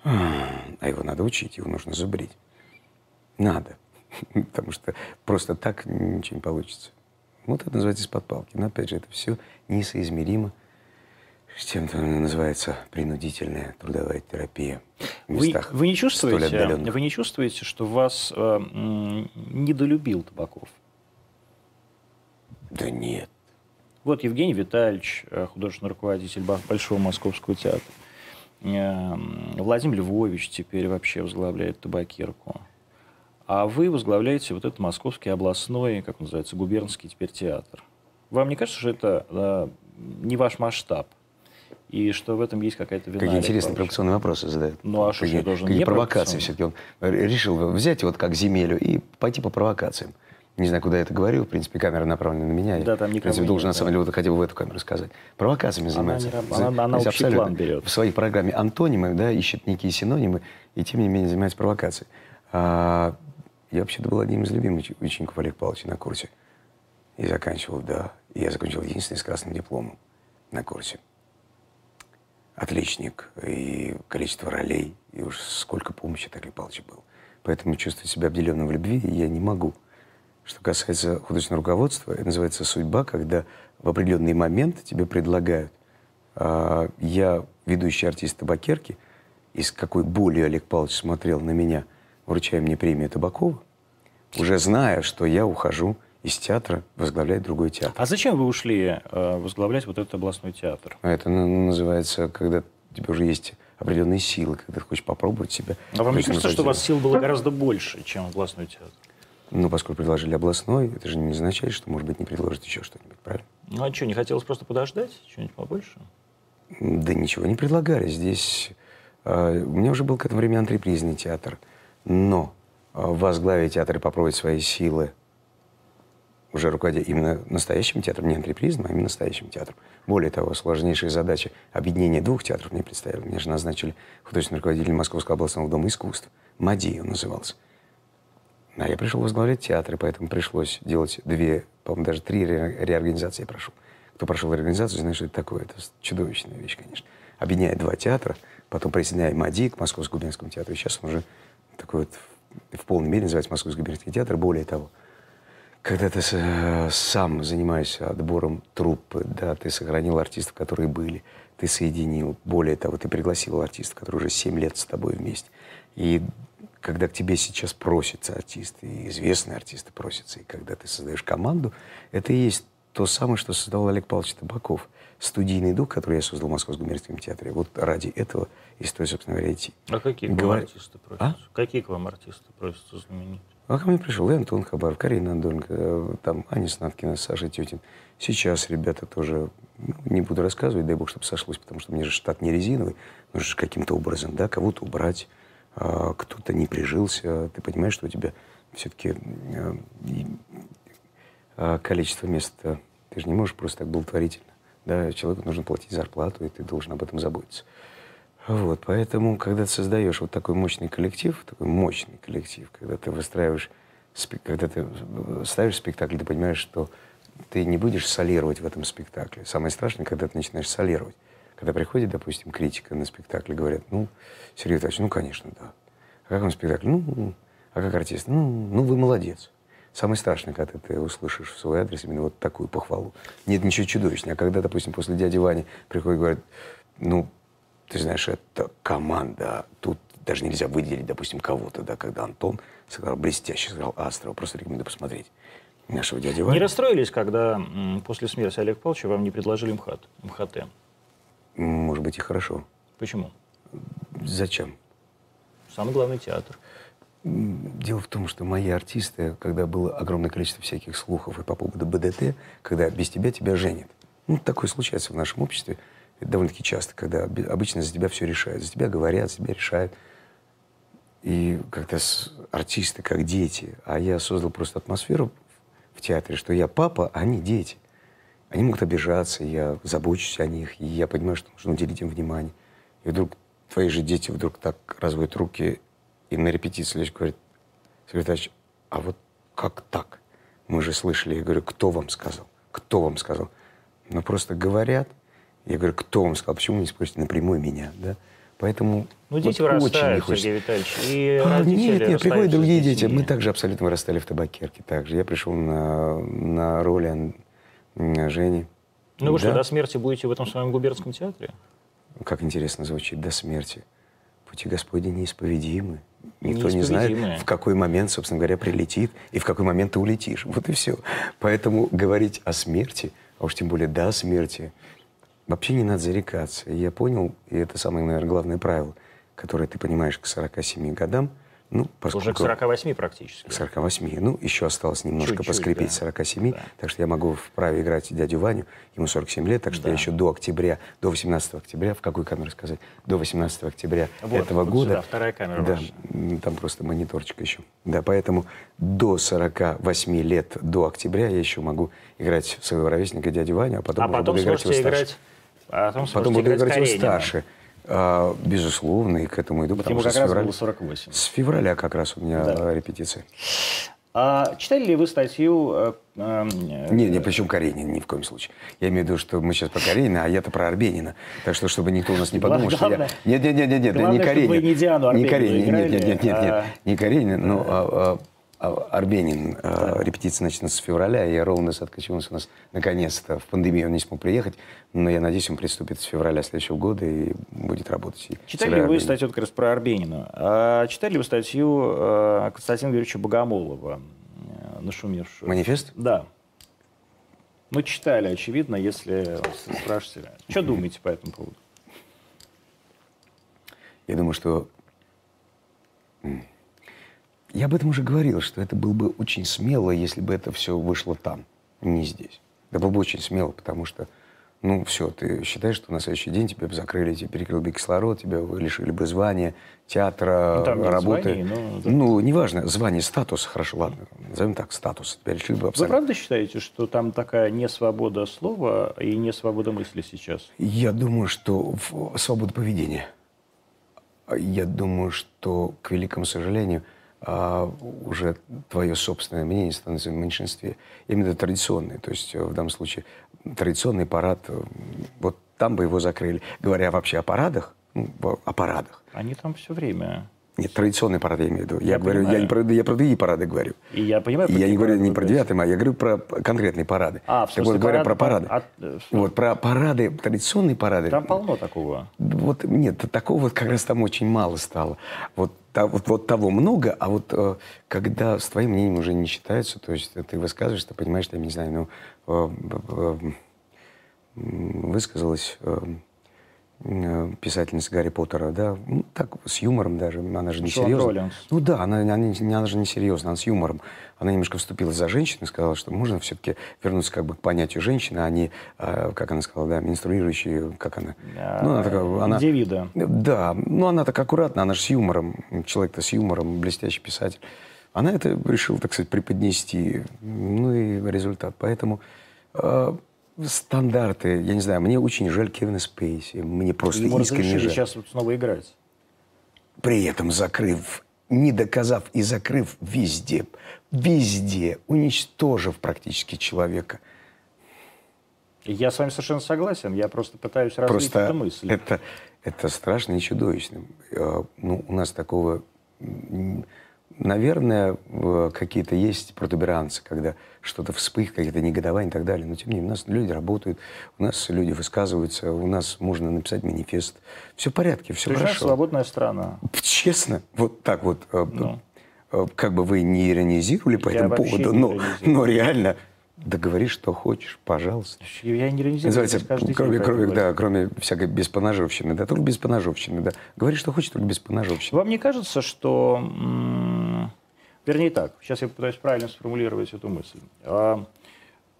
а его надо учить, его нужно зубрить. Надо. [LAUGHS] Потому что просто так ничего не получится. Вот это называется из-под палки. Но опять же, это все несоизмеримо с тем, что называется принудительная трудовая терапия в Вы, местах вы, не столь чувствуете, вы не чувствуете, что вас э, недолюбил Табаков? Да нет. Вот Евгений Витальевич, э, художественный руководитель Большого Московского театра. Э, Владимир Львович теперь вообще возглавляет табакерку. А вы возглавляете вот этот московский областной, как называется, губернский теперь театр. Вам не кажется, что это э, не ваш масштаб? и что в этом есть какая-то вина. Какие интересные Павловича. провокационные вопросы задает. Ну, а что какие, должен какие не провокации все-таки он решил взять вот как земелю и пойти по провокациям. Не знаю, куда я это говорил, в принципе, камера направлена на меня. Да, Я, там в никого принципе, нет, должен, на самом деле, вот хотя бы в эту камеру сказать. Провокациями занимается. не раб- За- она- она есть общий абсолютно план берет. В своей программе антонимы, да, ищет некие синонимы, и тем не менее занимается провокацией. А, я вообще-то был одним из любимых уч- учеников Олега Павловича на курсе. И заканчивал, да. И я закончил единственный с красным дипломом на курсе. Отличник, и количество ролей, и уж сколько помощи от Олега Павловича было. Поэтому чувствую себя обделенным в любви, и я не могу. Что касается художественного руководства, это называется судьба, когда в определенный момент тебе предлагают. а, я ведущий артист табакерки, и с какой болью Олег Павлович смотрел на меня, вручая мне премию Табакова, уже зная, что я ухожу из театра возглавлять другой театр. А зачем вы ушли э, возглавлять вот этот областной театр? А Это ну, называется, когда у тебя уже есть определенные силы, когда ты хочешь попробовать себя. А вам не кажется, что у вас сил было гораздо больше, чем областной театр? Ну, поскольку предложили областной, это же не означает, что, может быть, не предложат еще что-нибудь, правильно? Ну а что, не хотелось просто подождать? Что-нибудь побольше? Да ничего не предлагали. Здесь э, у меня уже был к этому времени антрепризный театр. Но э, возглавить театр и попробовать свои силы уже руководя именно настоящим театром, не антрепризным, а именно настоящим театром. Более того, сложнейшая задача объединения двух театров мне представили. Меня же назначили художественный руководитель Московского областного дома искусств. МАДИ он назывался. А я пришел возглавлять театр, и поэтому пришлось делать две, по-моему, даже три ре- реорганизации я прошел. Кто прошел реорганизацию, знает, что это такое. Это чудовищная вещь, конечно. Объединяет два театра, потом присоединяет МАДИ к Московскому губернскому театру. И сейчас он уже такой вот в, полной мере называется Московский губернский театр. Более того, когда ты сам занимаешься отбором труппы, да, ты сохранил артистов, которые были, ты соединил. Более того, ты пригласил артистов, которые уже 7 лет с тобой вместе. И когда к тебе сейчас просятся артисты, и известные артисты просятся, и когда ты создаешь команду, это и есть то самое, что создал Олег Павлович Табаков. Студийный дух, который я создал в Московском губернском театре. Вот ради этого и стоит, собственно говоря, идти. А какие к вам Говор- артисты просятся? А? Какие к вам артисты просятся знаменитые? А ко мне пришел и Антон Хабаров, Карина Андонко, э, там Аня Снаткина, Саша Тютин. Сейчас ребята тоже, ну, не буду рассказывать, дай бог, чтобы сошлось, потому что мне же штат не резиновый, нужно же каким-то образом, да, кого-то убрать, кто-то не прижился, ты понимаешь, что у тебя все-таки количество мест, э, ты же не можешь просто так благотворительно, да, человеку нужно платить зарплату, и ты должен об этом заботиться. Вот, поэтому, когда ты создаешь вот такой мощный коллектив, такой мощный коллектив, когда ты выстраиваешь, когда ты ставишь спектакль, ты понимаешь, что ты не будешь солировать в этом спектакле. Самое страшное, когда ты начинаешь солировать. Когда приходит, допустим, критика на спектакль, говорят, ну, Сергей Витальевич, ну, конечно, да. А как вам спектакль? Ну, а как артист? Ну, ну, вы молодец. Самое страшное, когда ты услышишь в свой адрес именно вот такую похвалу. Нет ничего чудовищного. А когда, допустим, после дяди Вани приходит и говорит, ну, ты знаешь, это команда. Тут даже нельзя выделить, допустим, кого-то, да, когда Антон сыграл блестяще, сыграл Астрова. Просто рекомендую посмотреть нашего дядю Ваню. Не расстроились, когда после смерти Олега Павловича вам не предложили МХАТ, МХТ? Может быть, и хорошо. Почему? Зачем? Самый главный театр. Дело в том, что мои артисты, когда было огромное количество всяких слухов и по поводу БДТ, когда без тебя тебя женят. Ну, такое случается в нашем обществе это довольно-таки часто, когда обычно за тебя все решают. За тебя говорят, за тебя решают. И как-то артисты как дети. А я создал просто атмосферу в театре, что я папа, а они дети. Они могут обижаться, я забочусь о них, и я понимаю, что нужно уделить им внимание. И вдруг твои же дети вдруг так разводят руки и на репетиции лишь говорят, Сергей а вот как так? Мы же слышали. Я говорю, кто вам сказал? Кто вам сказал? Ну, просто говорят. Я говорю, кто вам сказал? Почему вы не спросите напрямую меня? Да? Поэтому Ну, дети вот очень не вырастают. Сергей Витальевич, и А, нет, нет, приходят другие дети. Мы также абсолютно вырастали в табакерке. Также. Я пришел на, на м, Жени. Ну вы что, Да. до смерти будете в этом своем губернском театре? Как интересно звучит, до смерти. Пути Господни неисповедимы. Никто не знает, в какой момент, собственно говоря, прилетит и в какой момент ты улетишь. Вот и все. Поэтому говорить о смерти, а уж тем более до смерти, вообще не надо зарекаться. И я понял, и это самое, наверное, главное правило, которое ты понимаешь к 47 годам, Ну, Уже к поскольку... 48 практически. К 48. Ну, еще осталось немножко Чуть-чуть, поскрипеть да. 47. Да. Так что я могу вправе играть дядю Ваню. Ему 47 лет, так что Да. я еще до октября, до 18 октября, в какую камеру сказать? До 18 октября Вот, этого вот года. сюда, вторая камера Да, ваша. там просто мониторчик еще. Да, поэтому до 48 лет, до октября я еще могу играть своего ровесника дядю Ваню, а потом, А потом буду играть его старше. играть... а Потом, Потом буду играть его старше. А, безусловно, и к этому иду, потому Ему что как с раз февраля, было 48. с февраля как раз у меня Да. репетиции. А читали ли вы статью... э, э, Не, не, причем Каренина, ни в коем случае. Я имею в виду, что мы сейчас про Каренина, а я-то про Арбенина. Так что, чтобы никто у нас не подумал, что я... Нет, нет, нет, нет, нет, главное, не Каренин. не Диану не Арбенину Каренин, нет, нет, нет, нет, играли, нет, а- не Каренин, но а, Арбенин. а, Репетиция начнется с февраля, и Ровно Садкачевец у нас наконец-то в пандемию он не смог приехать, но я надеюсь, он приступит с февраля следующего года и будет работать. Читали ли вы статью как раз про Арбенина? А читали ли вы статью э, Константина Юрьевича Богомолова, э, нашумевшую? Манифест? Да. Ну, читали, очевидно, если вас спрашивали. Что думаете по этому поводу? Я думаю, что... Я об этом уже говорил, что это было бы очень смело, если бы это все вышло там, не здесь. Это было бы очень смело, потому что, ну, все, ты считаешь, что на следующий день тебе бы закрыли, тебе перекрыли бы кислород, тебя вы лишили бы звания, театра, Ну, там работы. званий, но. Ну, неважно, звание, статус, хорошо, ладно, назовем так, статус. Тебя лишили бы Вы абсолютно. правда считаете, что там такая не свобода слова и не свобода мысли сейчас? Я думаю, что свобода поведения. Я думаю, что, к великому сожалению, а, уже твое собственное мнение становится в меньшинстве. Именно традиционное. То есть, э, в данном случае, традиционный парад, э, вот там бы его закрыли. Говоря вообще о парадах, ну, о парадах. Они там все время. Нет, традиционный парад я имею в виду. Я, Я говорю, я, не про, я про другие парады говорю. И я понимаю, И я не говорю парады не про говорите. 9 мая, я говорю про конкретные парады. А, в так вот, говоря про парады- парады. от- э, вот про парады, традиционные парады. Там полно такого. Вот нет, такого вот как раз там очень мало стало. Вот, та- вот, вот того много, а вот э, когда с твоим мнением уже не считается, то есть ты высказываешь, ты понимаешь, что, я не знаю, ну, э, э, э, м, высказалась э, э, писательница Гарри Поттера, да, ну, так, с юмором даже, она же не серьезно. Роллинс. Ну да, она, она, она же не серьезно, она с юмором. Она немножко вступила за женщину и сказала, что можно все-таки вернуться как бы к понятию женщины, а не, э, как она сказала, да, менструирующей, как она? Ну, она такая, она... Индивида. Да, ну она так аккуратно, она же с юмором, человек-то с юмором, блестящий писатель. Она это решила, так сказать, преподнести, ну и результат. Поэтому э, стандарты, я не знаю, мне очень жаль Кевина Спейси, мне просто Ему искренне жаль. сейчас вот снова играть. При этом закрыв, не доказав и закрыв везде, везде, уничтожив практически человека. Я с вами совершенно согласен. Я просто пытаюсь развить Просто эту мысль. это, это страшно и чудовищно. Э, Ну, у нас такого... Наверное, какие-то есть протуберанцы, когда что-то вспыхивает, какие-то негодования и так далее. Но, тем не менее, у нас люди работают, у нас люди высказываются, у нас можно написать манифест. Все в порядке, все есть, хорошо. свободная страна. Честно, вот так вот, э, Ну. э, как бы вы не иронизировали по Я этому поводу, но, но реально, да говори, что хочешь, пожалуйста. Я не иронизирую, Называется, каждый день кроме, это кроме, да, кроме всякой беспоножовщины, да, только беспоножовщины, да. Говори, что хочешь, только беспоножовщины. Вам не кажется, что... Вернее так, сейчас я попытаюсь правильно сформулировать эту мысль. А,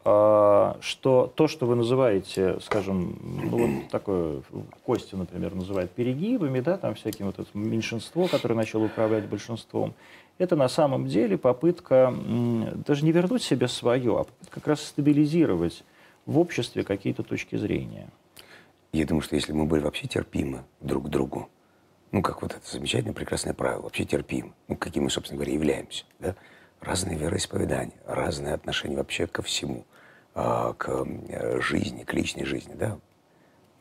а, что то, что вы называете, скажем, ну, вот такое, Костя, например, называет перегибами, да, там всяким вот это меньшинство, которое начало управлять большинством, это на самом деле попытка даже не вернуть себе свое, а как раз стабилизировать в обществе какие-то точки зрения. Я думаю, что если мы были вообще терпимы друг к другу, ну, как вот это замечательное, прекрасное правило, вообще терпимы, ну, каким мы, собственно говоря, являемся, да, разные вероисповедания, разные отношения вообще ко всему, а, к жизни, к личной жизни, да,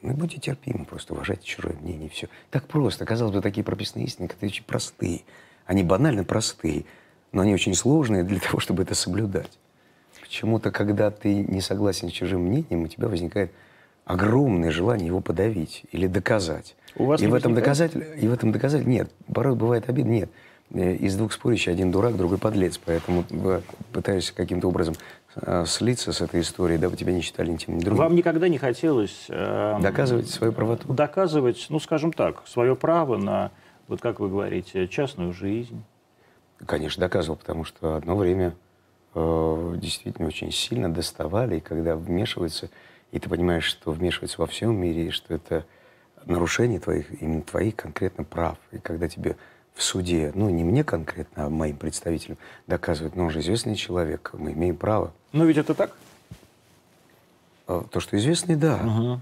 ну, будьте терпимы, просто уважайте чужое мнение, все. Так просто, казалось бы, такие прописные истины, которые очень простые, они банально простые, но они очень сложные для [LAUGHS] того, чтобы это соблюдать. Почему-то, когда ты не согласен с чужим мнением, у тебя возникает огромное желание его подавить или доказать. У вас и, в этом доказатель, и в этом доказатель нет. Порой бывает обидно, нет. Э, Из двух спорящих один дурак, другой подлец. Поэтому пытаюсь каким-то образом э, слиться с этой историей, дабы тебя не считали ни другим. Вам никогда не хотелось... э, Доказывать свою правоту. доказывать, ну, скажем так, свое право на, вот как вы говорите, частную жизнь, Конечно, доказывал, потому что одно время э, действительно очень сильно доставали, и когда вмешиваются, и ты понимаешь, что вмешиваются во всем мире, и что это нарушение твоих, именно твоих конкретно прав. И когда тебе в суде, ну не мне конкретно, а моим представителям доказывают, ну он же известный человек, мы имеем право. Но ведь это так? А, То, что известный, да. Мгм.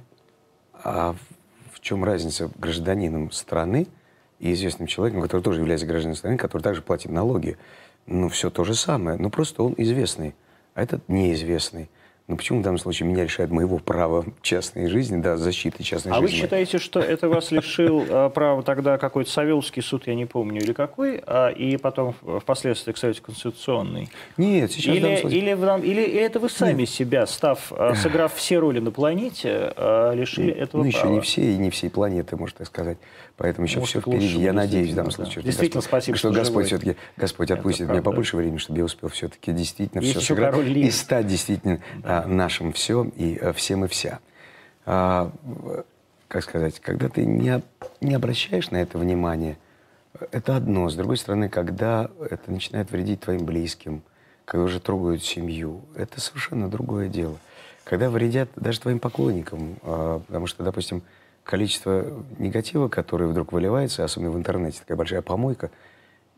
А в, чем разница гражданином страны и известным человеком, который тоже является гражданином страны, который также платит налоги? Ну, все то же самое. Ну, просто он известный, а этот неизвестный. Ну, почему в данном случае меня лишает моего права частной жизни, да, защиты частной А вы жизни? считаете, что это вас лишил э, права тогда какой-то Савеловский суд, я не помню, или какой, а, и потом в- впоследствии, кстати, Конституционный? Нет, сейчас в Или, случае- или, в или это вы сами себя, став, э, сыграв все роли на планете, лишили этого ну, еще права? не все и не всей планеты, можно так сказать. Поэтому еще Может, все лучше, впереди. Я надеюсь, в данном случае. да. Действительно, Господь- спасибо, что что Господь все-таки, Господь отпустит мне побольше времени, чтобы я успел все-таки действительно Есть все еще сыграть и стать действительно а, нашим все и а, всем и вся. А, как сказать, когда ты не, не обращаешь на это внимание, это одно. С другой стороны, когда это начинает вредить твоим близким, когда уже трогают семью, это совершенно другое дело. Когда вредят даже твоим поклонникам, а, потому что, допустим, количество негатива, которое вдруг выливается, особенно в интернете, такая большая помойка,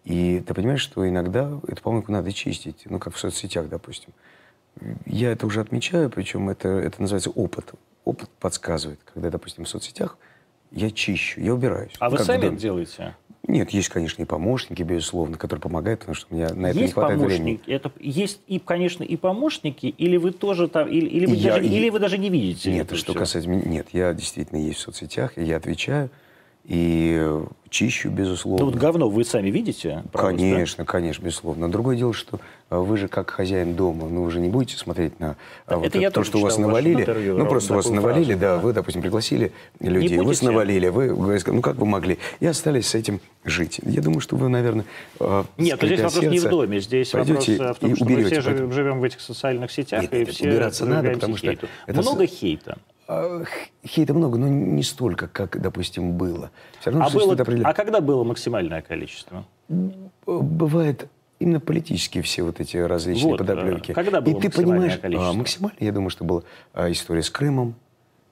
и ты понимаешь, что иногда эту помойку надо чистить, ну, как в соцсетях, допустим. Я это уже отмечаю, причем это, это называется опыт. Опыт подсказывает, когда, допустим, в соцсетях я чищу, я убираюсь. А вы Как в сами доме. это делаете? Нет, есть, конечно, и помощники, безусловно, которые помогают, потому что у меня на это не есть хватает времени. помощники, это есть и, конечно, и помощники, или вы тоже там, или, или, вы, Я- даже, и- или вы даже не видите Нет, это что всё? касается меня, нет, я действительно есть в соцсетях, и я отвечаю, и э, чищу, безусловно. Да вот говно вы сами видите? правда, да? Конечно, конечно, безусловно. Но другое дело, что а, вы же как хозяин дома, ну вы же не будете смотреть на а, вот Это я то, что у вас навалили. интервью, Ну просто вас такую навалили, фразу, да, да. вы, допустим, пригласили людей, вас навалили, вы, ну как вы могли, и остались с этим жить. Я думаю, что вы, наверное, а, Нет, ну здесь вопрос не в доме, здесь вопрос э, в том, что мы уберете. все живем, Поэтому- живем в этих социальных сетях, Нет, и все убираться надо, потому что это Много хейта. А, Хейта много, но не столько, как, допустим, было. Все равно А, было, определенный- а когда было максимальное количество? бывает именно политические все вот эти различные Вот, подоплеки. э, когда было И ты понимаешь, количество? а, максимально, я думаю, что была история с Крымом.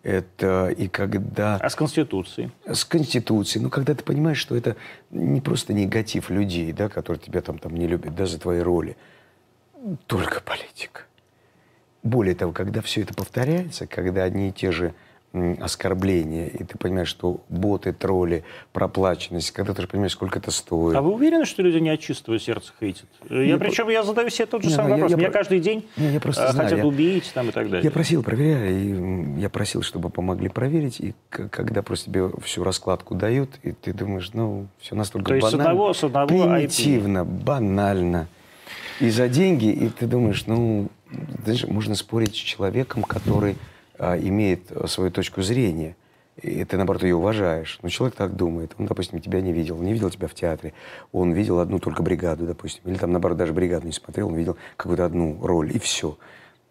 Это и когда А с Конституцией? с Конституцией, ну, когда ты понимаешь, что это не просто негатив людей, да, которые тебя там, там не любят, да, за твои роли, только политика. Более того, когда все это повторяется, когда одни и те же оскорбления, и ты понимаешь, что боты, тролли, проплаченность, когда ты же понимаешь, сколько это стоит. А вы уверены, что люди не от чистого сердца хейтят? Я, Я причем я задаю себе тот же Не, самый ну, я- вопрос. я Меня про- каждый день Не, я просто э, знаю, хотят я- убить там и так далее. Я просил, проверяли, и я просил, чтобы помогли проверить, и когда просто тебе всю раскладку дают, и ты думаешь, ну, все настолько То есть с банально, одного- с одного IP. примитивно, банально, и за деньги, и ты думаешь, ну, знаешь, можно спорить с человеком, который а, имеет а, свою точку зрения, и ты, наоборот, ее уважаешь. Но человек так думает. Он, допустим, тебя не видел, не видел тебя в театре. Он видел одну только бригаду, допустим. Или там, наоборот, даже бригаду не смотрел, он видел какую-то одну роль, и все.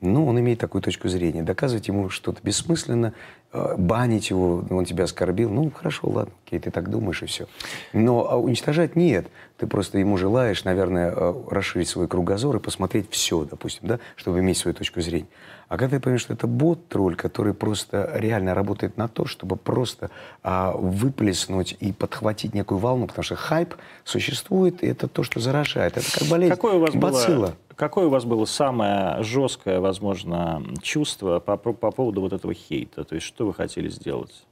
Ну, он имеет такую точку зрения. Доказывать ему что-то бессмысленно, э, банить его, он тебя оскорбил. Ну, хорошо, ладно, окей, ты так думаешь, и все. Но а уничтожать нет. Ты просто ему желаешь, наверное, э, расширить свой кругозор и посмотреть все, допустим, да, чтобы иметь свою точку зрения. А когда ты понимаешь, что это бот, тролль, который просто реально работает на то, чтобы просто а, выплеснуть и подхватить некую волну, потому что хайп существует, и это то, что заражает. Это как болезнь, Какое у вас бацилла. было, какое у вас было самое жесткое, возможно, чувство по, по по поводу вот этого хейта? То есть что вы хотели сделать?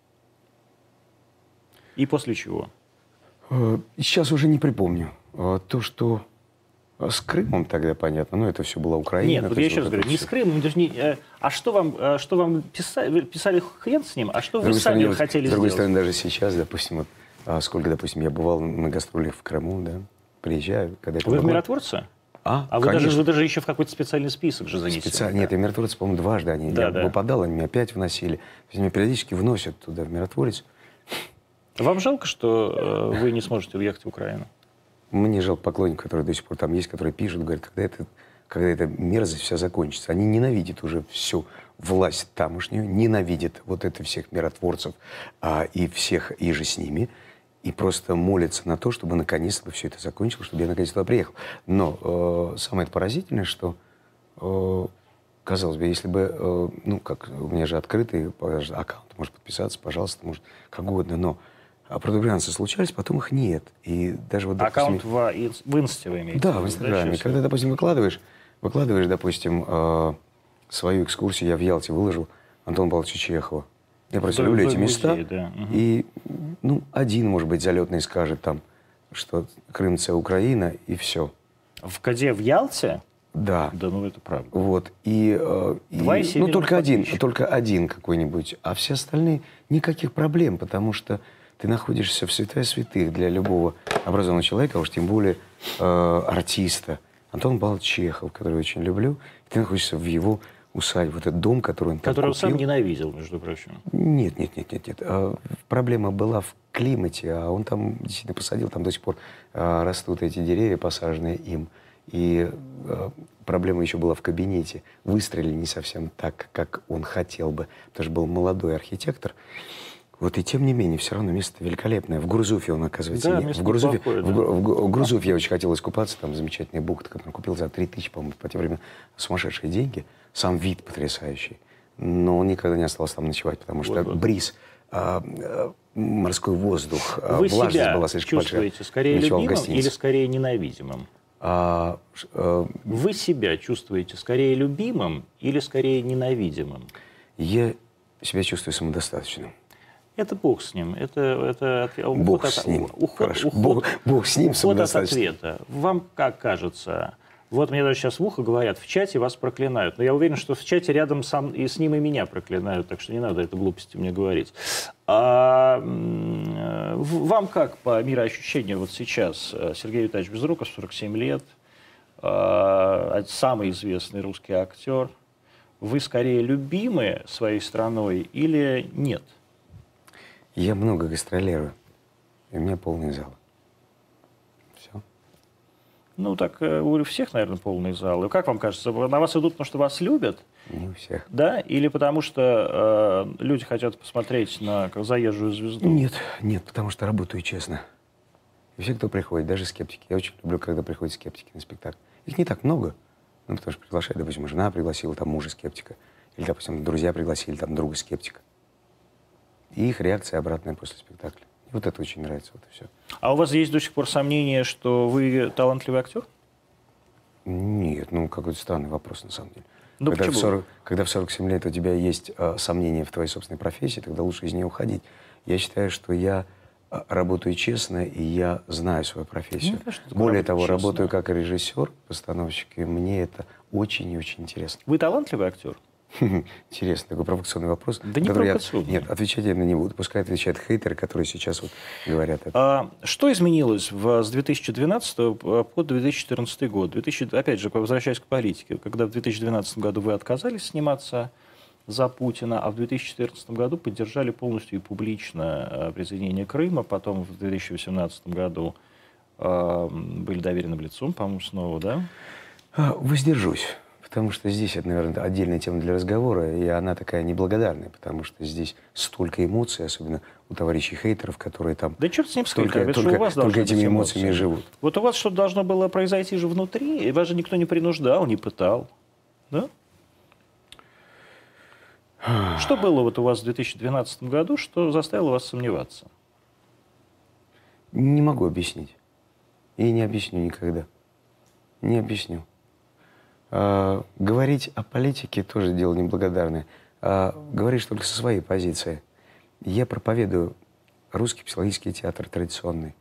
И после чего? Э, Сейчас уже не припомню. Э, То, что э, с Крымом тогда понятно, но это все была Украина. Нет, вот я еще раз вот говорю, не всё. с Крымом, даже не, а что вам, что вам писали, писали хрен с ним, а что С вы сами стороны, хотели С другой сделать? стороны, даже сейчас, допустим, вот, а, сколько, допустим, я бывал на гастролях в Крыму, да, приезжаю, когда Вы в могла- А, А вы даже, вы даже еще в какой-то специальный список же занесены. Специально. Нет, я миротворец, по-моему, дважды они. Да, я да. выпадал, они меня опять вносили. То есть меня периодически вносят туда, в миротворец. Вам жалко, что э, вы не сможете уехать в Украину? Мне жалко поклонников, которые до сих пор там есть, которые пишут, говорят, когда это, когда эта мерзость вся закончится. Они ненавидят уже всю власть тамошнюю, ненавидят вот это всех миротворцев а, и всех и же с ними. И просто молятся на то, чтобы наконец-то все это закончилось, чтобы я наконец туда приехал. Но э, самое поразительное, что, э, казалось бы, если бы, э, ну, как у меня же открытый аккаунт, можешь подписаться, пожалуйста, может, как угодно, но а продублянцы случались, потом их нет. И даже вот, допустим, Аккаунт в, инс- в инсте вы имеете? Да, в Инстаграме. Когда, допустим, выкладываешь, выкладываешь, допустим, э, свою экскурсию, я в Ялте выложил Антона Павловича Чехова. Я просто люблю эти места. да, мгм. И, ну, один, может быть, залетный скажет там, что Крым – это Украина, и все. В Каде в Ялте? Да. Да, ну это правда. Вот. И, э, и- Два и ну, только один, только один какой-нибудь. А все остальные никаких проблем, потому что ты находишься в святая святых для любого образованного человека, а уж тем более э, артиста. Антон Павлович Чехов, которого я очень люблю. Ты находишься в его усадьбе, вот этот дом, который он там Который он сам купил. ненавидел, между прочим. Нет, нет, нет, нет, нет. А, Проблема была в климате, а он там действительно посадил, там до сих пор а, растут эти деревья, посаженные им. И а, проблема еще была в кабинете. Выстрелили не совсем так, как он хотел бы, потому что был молодой архитектор. Вот и тем не менее, все равно место великолепное. В Грузуфе он, оказывается, Да, место в Грузуфе, неплохое, в, да. В в Грузуфе я очень хотел искупаться, там замечательная бухта, которую купил за 3000, по-моему, по тем временам сумасшедшие деньги. Сам вид потрясающий. Но он никогда не остался там ночевать, потому что Вот-вот. бриз, а, а, морской воздух, а, Вы влажность себя была слишком чувствуете большая. скорее Ночевал любимым или скорее ненавидимым? А, а, Вы себя чувствуете скорее любимым или скорее ненавидимым? я себя чувствую самодостаточным. Это бог с ним. Это, это от- уход Бог от- с ним. Уход, Хорошо. уход- Бог- Бог с ним, уход от ответа. Вам как кажется? Вот мне даже сейчас в ухо говорят, в чате вас проклинают. Но я уверен, что в чате рядом сам, и с ним и меня проклинают, так что не надо это глупости мне говорить. А, вам как по мироощущению вот сейчас? Э, Сергей Витальевич Безруков, 47 лет, э, самый известный русский актер. Вы скорее любимы своей страной или нет? Я много гастролирую, и у меня полный зал. Ну, так э, у всех, наверное, полный зал. И как вам кажется, на вас идут, потому что вас любят, Не у всех. да? Или потому что э, люди хотят посмотреть на как заезжую звезду? Нет, нет, потому что работаю честно. И все, кто приходит, даже скептики. Я очень люблю, когда приходят скептики на спектакль. Их не так много. Ну, потому что приглашают, допустим, жена пригласила там мужа скептика. Или, допустим, друзья пригласили там друга скептика. И их реакция обратная после спектакля. И вот это очень нравится, вот и все. А у вас есть до сих пор сомнение, что вы талантливый актер? Нет, ну какой-то странный вопрос на самом деле. Ну, когда, в почему? 40, когда в 47 лет у тебя есть э, сомнения в твоей собственной профессии, тогда лучше из нее уходить. Я считаю, что я э, работаю честно, и я знаю свою профессию. Ну, конечно, Более того, честно. работаю как режиссер, постановщик, и мне это очень и очень интересно. Вы талантливый актер? [LAUGHS] Интересный такой провокационный вопрос. Да не который я- провокационный. Нет, отвечать я на не буду. Пускай отвечают хейтеры, которые сейчас вот говорят это. А, что изменилось в, с 2012 по 2014 год? 2000, опять же, возвращаясь к политике, когда в 2012 году вы отказались сниматься за Путина, а в 2014 году поддержали полностью и публично э, присоединение Крыма, потом в 2018 году э, были доверенным лицом, по-моему, снова, да? А, Воздержусь. Потому что здесь это, наверное, отдельная тема для разговора, и она такая неблагодарная, потому что здесь столько эмоций, особенно у товарищей хейтеров, которые там Да черт с ним с только, хейтерами, это же только- у вас только этими эмоциями эмоции. живут. Вот у вас что-то должно было произойти же внутри, и вас же никто не принуждал, не пытал. Да? Что было вот у вас в 2012 году, что заставило вас сомневаться? Не могу объяснить. И не объясню никогда. Не объясню. А, говорить о политике тоже дело неблагодарное. А, говоришь только со своей позиции. Я проповедую русский психологический театр традиционный.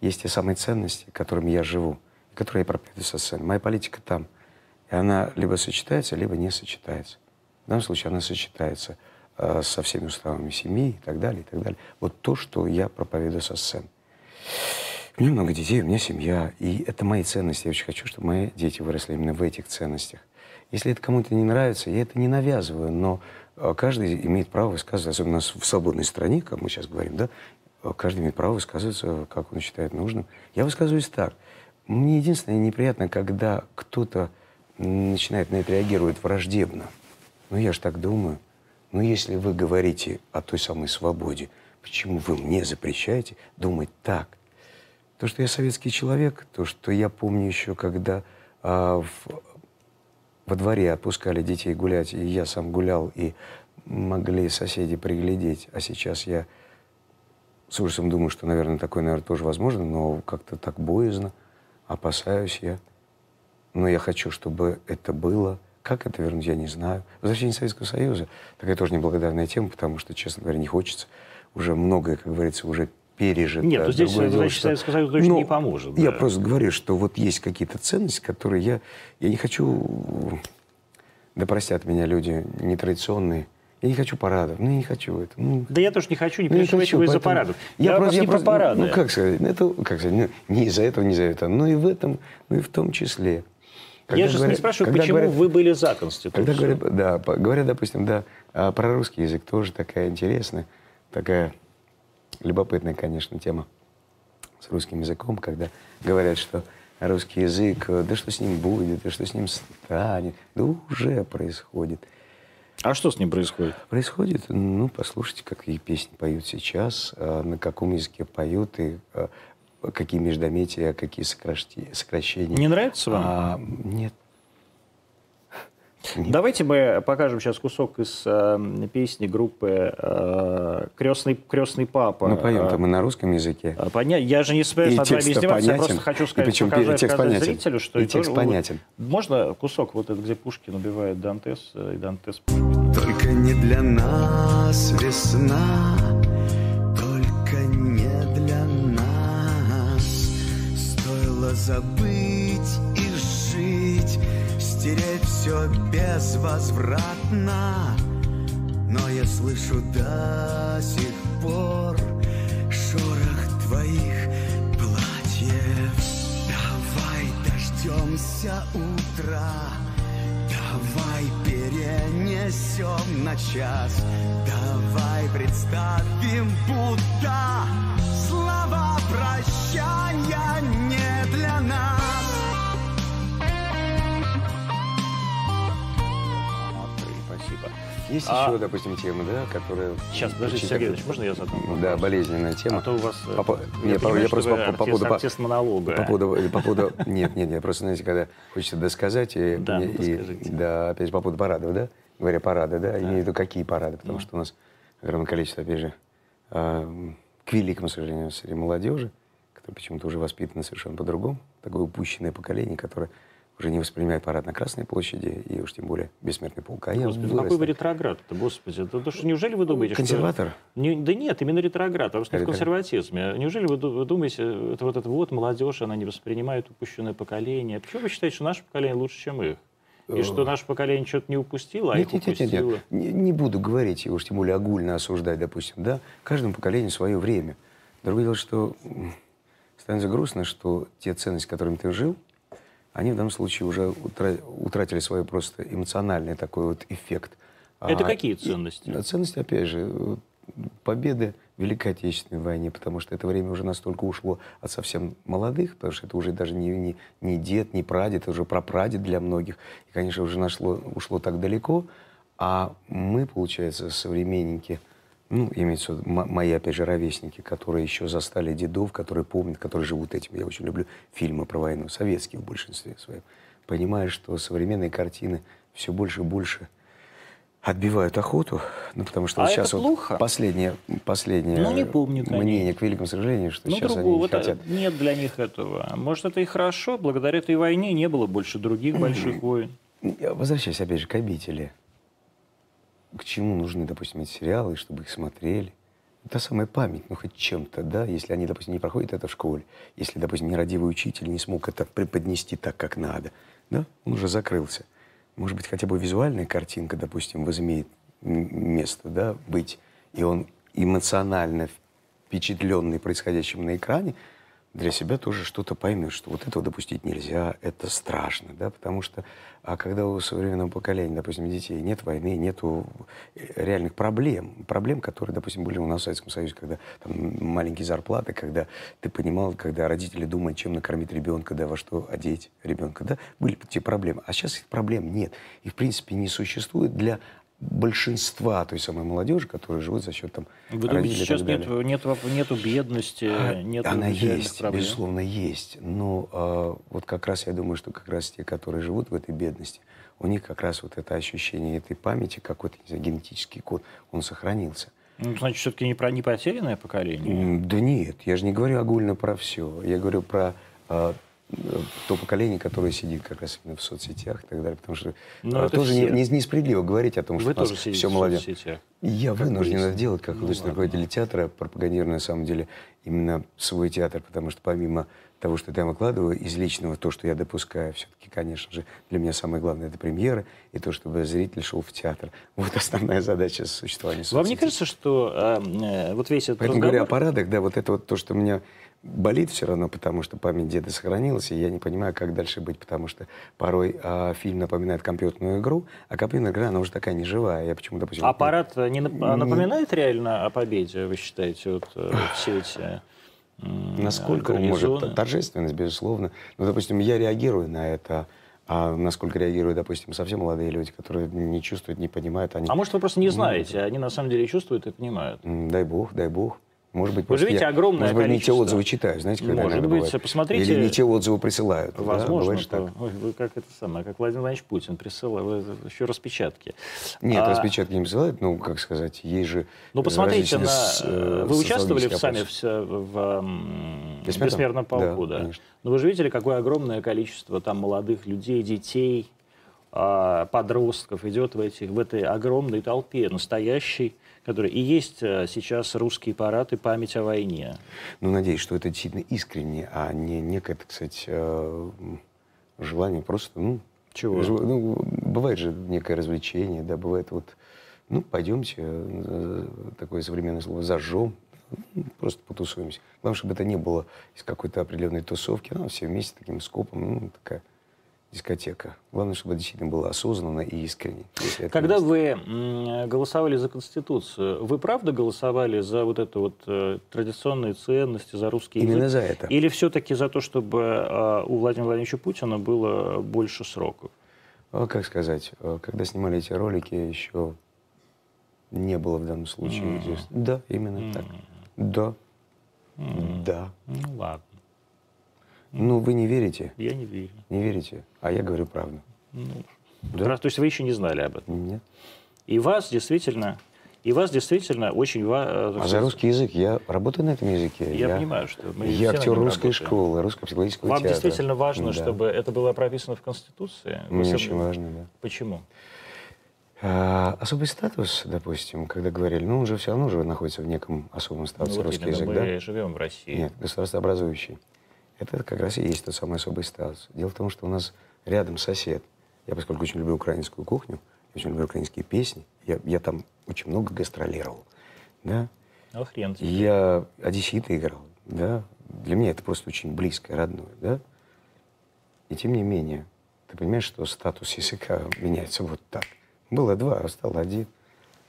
Есть те самые ценности, которыми я живу, которые я проповедую со сцены. Моя политика там. И она либо сочетается, либо не сочетается. В данном случае она сочетается а, со всеми уставами семьи и так далее, и так далее. Вот то, что я проповедую со сцены. У меня много детей, у меня семья, и это мои ценности. Я очень хочу, чтобы мои дети выросли именно в этих ценностях. Если это кому-то не нравится, я это не навязываю, но э, каждый имеет право высказываться, особенно в свободной стране, как мы сейчас говорим, да, э, каждый имеет право высказываться, как он считает нужным. Я высказываюсь так. Мне единственное неприятно, когда кто-то начинает на это реагировать враждебно. Ну, я же так думаю. Ну, если вы говорите о той самой свободе, почему вы мне запрещаете думать так? То, что я советский человек, то, что я помню еще, когда а, в, во дворе отпускали детей гулять, и я сам гулял, и могли соседи приглядеть, а сейчас я с ужасом думаю, что, наверное, такое, наверное, тоже возможно, но как-то так боязно, опасаюсь я. Но я хочу, чтобы это было. Как это вернуть, я не знаю. Возвращение Советского Союза – такая тоже неблагодарная тема, потому что, честно говоря, не хочется. Уже многое, как говорится, уже пережито. Нет, ну здесь дело, значит, что- Советский Союз точно Ну, не поможет. Я да. просто говорю, что вот есть какие-то ценности, которые я... Я не хочу... Да простят меня люди нетрадиционные. Я не хочу парадов. Ну, я не хочу это. Ну, Да я тоже не хочу, не ну, не переживайте хочу, вы из-за парадов. Я, просто- просто, не просто- про парады. Ну, как сказать, ну, это, как сказать, ну, не из-за этого, не из-за этого, но и в этом, ну и в том числе. я Когда же не говорят- спрашиваю, когда почему говорят- вы были за Конституцию. когда говорят, да, говорят, допустим, да, а про русский язык тоже такая интересная, такая любопытная, конечно, тема с русским языком, когда говорят, что русский язык, э, да что с ним будет, да что с ним станет, да уже происходит. А что с ним происходит? Происходит, ну, послушайте, какие песни поют сейчас, э, на каком языке поют, и э, какие междометия, какие сокращения. Не нравится вам? А, нет. Давайте мы покажем сейчас кусок из э, песни группы э, «Крестный, «Крестный папа». Мы поем Э, там и на русском языке. а, поня- Я же не собираюсь И над вами издеваться, я просто хочу И сказать, причем показать, текст понятен. зрителю, что И тоже текст у- понятен. Можно кусок вот этот, где Пушкин убивает Дантес, э, и Дантес Только не для нас весна, только не для нас. Стоило забыть и жить, стереть все безвозвратно. Но я слышу до сих пор шорох твоих платьев. Давай дождемся утра. Давай перенесем на час Давай представим, будто Слова прощания не для нас Есть А- еще, допустим, тема, да, которая... Сейчас, подождите, очень Сергей Ильич, можно я задам? Да, болезненная тема. А то у вас... э, По я Нет, понимаю, я просто по- по артист- поводу... по- артист монолога. По поводу, по поводу... Нет, нет, нет, просто, знаете, когда хочется досказать, и, Да, ну, и- да, опять же, по поводу парадов, да, говоря парады, да, имею в виду, какие парады, потому что у нас огромное количество, опять же, а, к великому сожалению, среди молодежи, которая почему-то уже воспитана совершенно по-другому, такое упущенное поколение, которое уже не воспринимает парад на Красной площади, и уж тем более бессмертный полк. А я Господи, вырос какой вы на- ретроград-то, господи. Это то, что, неужели вы думаете, Консерватор? что... Не- да нет, именно ретроград, вопрос не в Ретроград. консерватизме. Неужели вы, вы думаете, это вот это вот молодежь, она не воспринимает упущенное поколение? Почему вы считаете, что наше поколение лучше, чем их? И что наше поколение что-то не упустило, а Нет, их нет, нет, нет, упустило? нет. Не, не буду говорить, и уж тем более огульно осуждать, допустим, да. Каждому поколению свое время. Другое дело, что становится грустно, что те ценности, которыми ты жил, они в данном случае уже утра- утратили свой просто эмоциональный такой вот эффект. Это А, какие и- ценности? а ценности, опять же, победы в Великой Отечественной войне, потому что это время уже настолько ушло от совсем молодых, потому что это уже даже не, не, не дед, не прадед, это уже прапрадед для многих. И, конечно, уже нашло, ушло так далеко. А мы, получается, современники, ну, имеется в виду мои, опять же, ровесники, которые еще застали дедов, которые помнят, которые живут этим. Я очень люблю фильмы про войну, советские в большинстве своем. Понимая, что современные картины все больше и больше отбивают охоту, ну, потому что А вот сейчас вот плохо? последнее, последнее Ну, не помнят они. мнение, к великому сожалению, что Ну, сейчас другого, они не вот, хотят. нет для них этого. Может, это и хорошо, благодаря этой войне не было больше других [CLEARS THROAT] больших войн. Возвращаясь опять же к обители. К чему нужны, допустим, эти сериалы, чтобы их смотрели? Та самая память, ну хоть чем-то, да, если они, допустим, не проходят это в школе, если, допустим, нерадивый учитель не смог это преподнести так, как надо, да, он уже закрылся. Может быть, хотя бы визуальная картинка, допустим, возымеет место, да, быть, и он эмоционально впечатленный происходящим на экране, для себя тоже что-то поймет, что вот этого допустить нельзя, это страшно, да, потому что, а когда у современного поколения, допустим, детей нет войны, нету э, реальных проблем, проблем, которые, допустим, были у нас в Советском Союзе, когда там маленькие зарплаты, когда ты понимал, когда родители думают, чем накормить ребенка, да, во что одеть ребенка, да, были те проблемы. А сейчас этих проблем нет. Их, в принципе, не существует для большинства той самой молодежи, которые живут за счет там Вы думаете, сейчас нет, нет, нету бедности, А, нет Она есть, проблем? безусловно, есть. Но а, вот как раз я думаю, что как раз те, которые живут в этой бедности, у них как раз вот это ощущение этой памяти, какой-то знаю, генетический код, он сохранился. Ну, значит, все-таки не, про, не потерянное поколение? Да нет, я же не говорю огульно про все. Я говорю про э, то поколение, которое сидит как раз именно в соцсетях и так далее. Потому что Но а, это тоже не- все. не- несправедливо говорить о том, что Вы у нас все молодежь. Я как вынужден это делать, как Ну, художественный руководитель театра, пропагандирую на самом деле именно свой театр, потому что помимо того, что я там выкладываю, из личного то, что я допускаю, все-таки, конечно же, для меня самое главное это премьеры и то, чтобы зритель шел в театр. [LAUGHS] Вот основная задача существования Вам не соцсетей. кажется, что э, э, вот весь этот Поэтому разговор... говоря о парадах, да, вот это вот то, что меня болит все равно, потому что память деда сохранилась, и я не понимаю, как дальше быть, потому что порой а, фильм напоминает компьютерную игру, а компьютерная игра, она уже такая неживая. Я почему, допустим... Аппарат э, не нап- а Не- напоминает реально о победе, вы считаете, вот э, все эти Насколько может, торжественность, безусловно. Ну, допустим, я реагирую на это, а насколько реагируют, допустим, совсем молодые люди, которые не чувствуют, не понимают, они... А может, вы просто не знаете, они на самом деле чувствуют и понимают. Дай бог, дай бог. Может быть, Вы же видите я- огромное Может быть, не те отзывы читаю, знаете, когда Может быть, бывает. посмотрите- Или не те отзывы присылают. да, Возможно, бывает же так. то- Ой, вы как это самое, как Владимир Владимирович Путин присылал вы- еще распечатки. Нет, А, распечатки не присылают, ну, как сказать, есть же Ну, э, посмотрите на... с- э, Вы участвовали в сами в, в, м, Бессмертном? Бессмертном полку, Да, да? конечно. Но вы же видели, какое огромное количество там молодых людей, детей, а, подростков идет в, этих, в этой огромной толпе, настоящей, которая... И есть а, сейчас русский парад и память о войне. Ну, надеюсь, что это действительно искренне, а не некое, так сказать, э, желание просто, ну... Чего? ну, бывает же некое развлечение, да, бывает вот, ну, пойдемте, э, такое современное слово, зажжем, ну, просто потусуемся. Главное, чтобы это не было из какой-то определенной тусовки, ну, все вместе таким скопом, ну, такая дискотека. Главное, чтобы это действительно было осознанно и искренне. Когда вы голосовали за Конституцию, вы правда голосовали за вот это вот э, традиционные ценности, за русский Именно язык? за это. Или все-таки за то, чтобы э, у Владимира Владимировича Путина было больше сроков? А, как сказать, э, когда снимали эти ролики, еще не было в данном случае известно. Да, именно так. Да. Да. Ну ладно, Ну, вы не верите? я не верю. Не верите? А я говорю правду. Ну, Да? То есть вы еще не знали об этом? Нет. И вас действительно, и вас действительно очень... э, А за русский язык я работаю на этом языке. Я понимаю, что мы Я актер русской работаем. школы, русского психологического Вам театра. действительно важно, Да. чтобы это было прописано в Конституции? Вы Мне сам- очень важно, да. Почему? А, особый статус, допустим, когда говорили, ну, он же все равно уже находится в неком особом статусе Ну, вот русский язык, мы да? живем в России. Нет, государствообразующий. Это как раз и есть тот самый особый статус. Дело в том, что у нас рядом сосед. Я, поскольку очень люблю украинскую кухню, очень люблю украинские песни, я, я там очень много гастролировал, да. Ну, хрен тебе. Я одессита играл, да. Для меня это просто очень близкое, родное, да. И тем не менее, ты понимаешь, что статус языка меняется вот так. Было два, а стало один.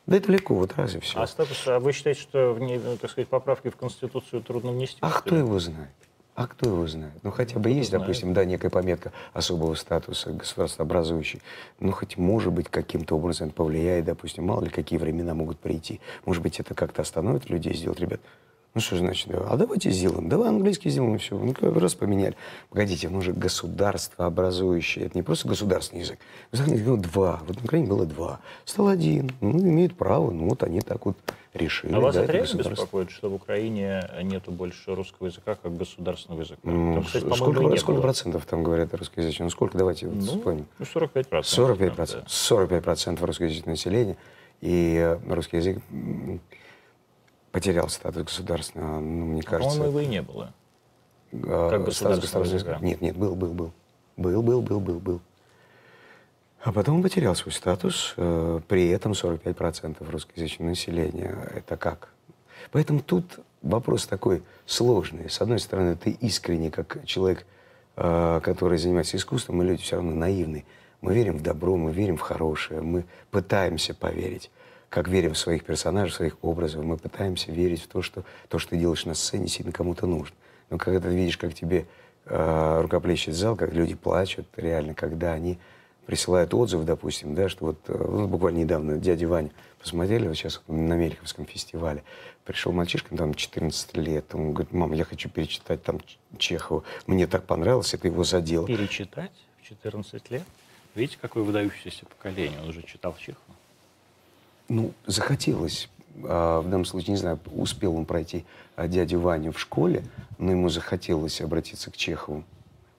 Да это легко, вот раз и все. А статус, а вы считаете, что в ней, ну, так сказать, поправки в Конституцию трудно внести? А кто его знает? А кто его знает? Ну, хотя бы есть, знает. допустим, да, некая пометка особого статуса государствообразующий. Ну, хоть, может быть, каким-то образом это повлияет, допустим, мало ли какие времена могут прийти. Может быть, это как-то остановит людей, сделать, ребят, ну, что значит, а давайте сделаем, давай английский сделаем, и все. Ну, как раз поменяли. Погодите, он же государство образующее. Это не просто государственный язык. Знаете, ну, два. Вот на Украине было два. Стал один. Ну, имеют право. Ну, вот они так вот решили. А вас да, это реально беспокоит, что в Украине нету больше русского языка как государственного языка? Ну, Там, кстати, сколько, сколько было. процентов там говорят русскоязычные? Ну, сколько, давайте вот Ну, вспомним. ну, 45 процентов. 45 процентов. 45 процентов русскоязычного населения. И э, русский язык потерял статус государственного, ну, мне кажется. По-моему, его и не было. э, как государственного языка. Нет, нет, был, был, был. Был, был, был, был, был. А потом он потерял свой статус, э, при этом 45 процентов русскоязычного населения. Это как? Поэтому тут вопрос такой сложный. С одной стороны, ты искренне, как человек, э, который занимается искусством, мы люди все равно наивные. Мы верим в добро, мы верим в хорошее, мы пытаемся поверить. Как верим в своих персонажей, в своих образов, мы пытаемся верить в то, что то, что ты делаешь на сцене, действительно кому-то нужно. Но когда ты видишь, как тебе э, рукоплещет зал, как люди плачут, реально, когда они присылают отзывы, допустим, да, что вот э, ну, буквально недавно дядя Ваня посмотрели, вот сейчас на Мельховском фестивале, пришел мальчишка, там 14 лет, он говорит, мам, я хочу перечитать там Чехова, мне так понравилось, это его задело. Перечитать в 14 лет? Видите, какое выдающееся поколение, он уже читал Чехова. Ну, захотелось. А, в данном случае, не знаю, успел он пройти а, дядю Ваню в школе, но ему захотелось обратиться к Чехову.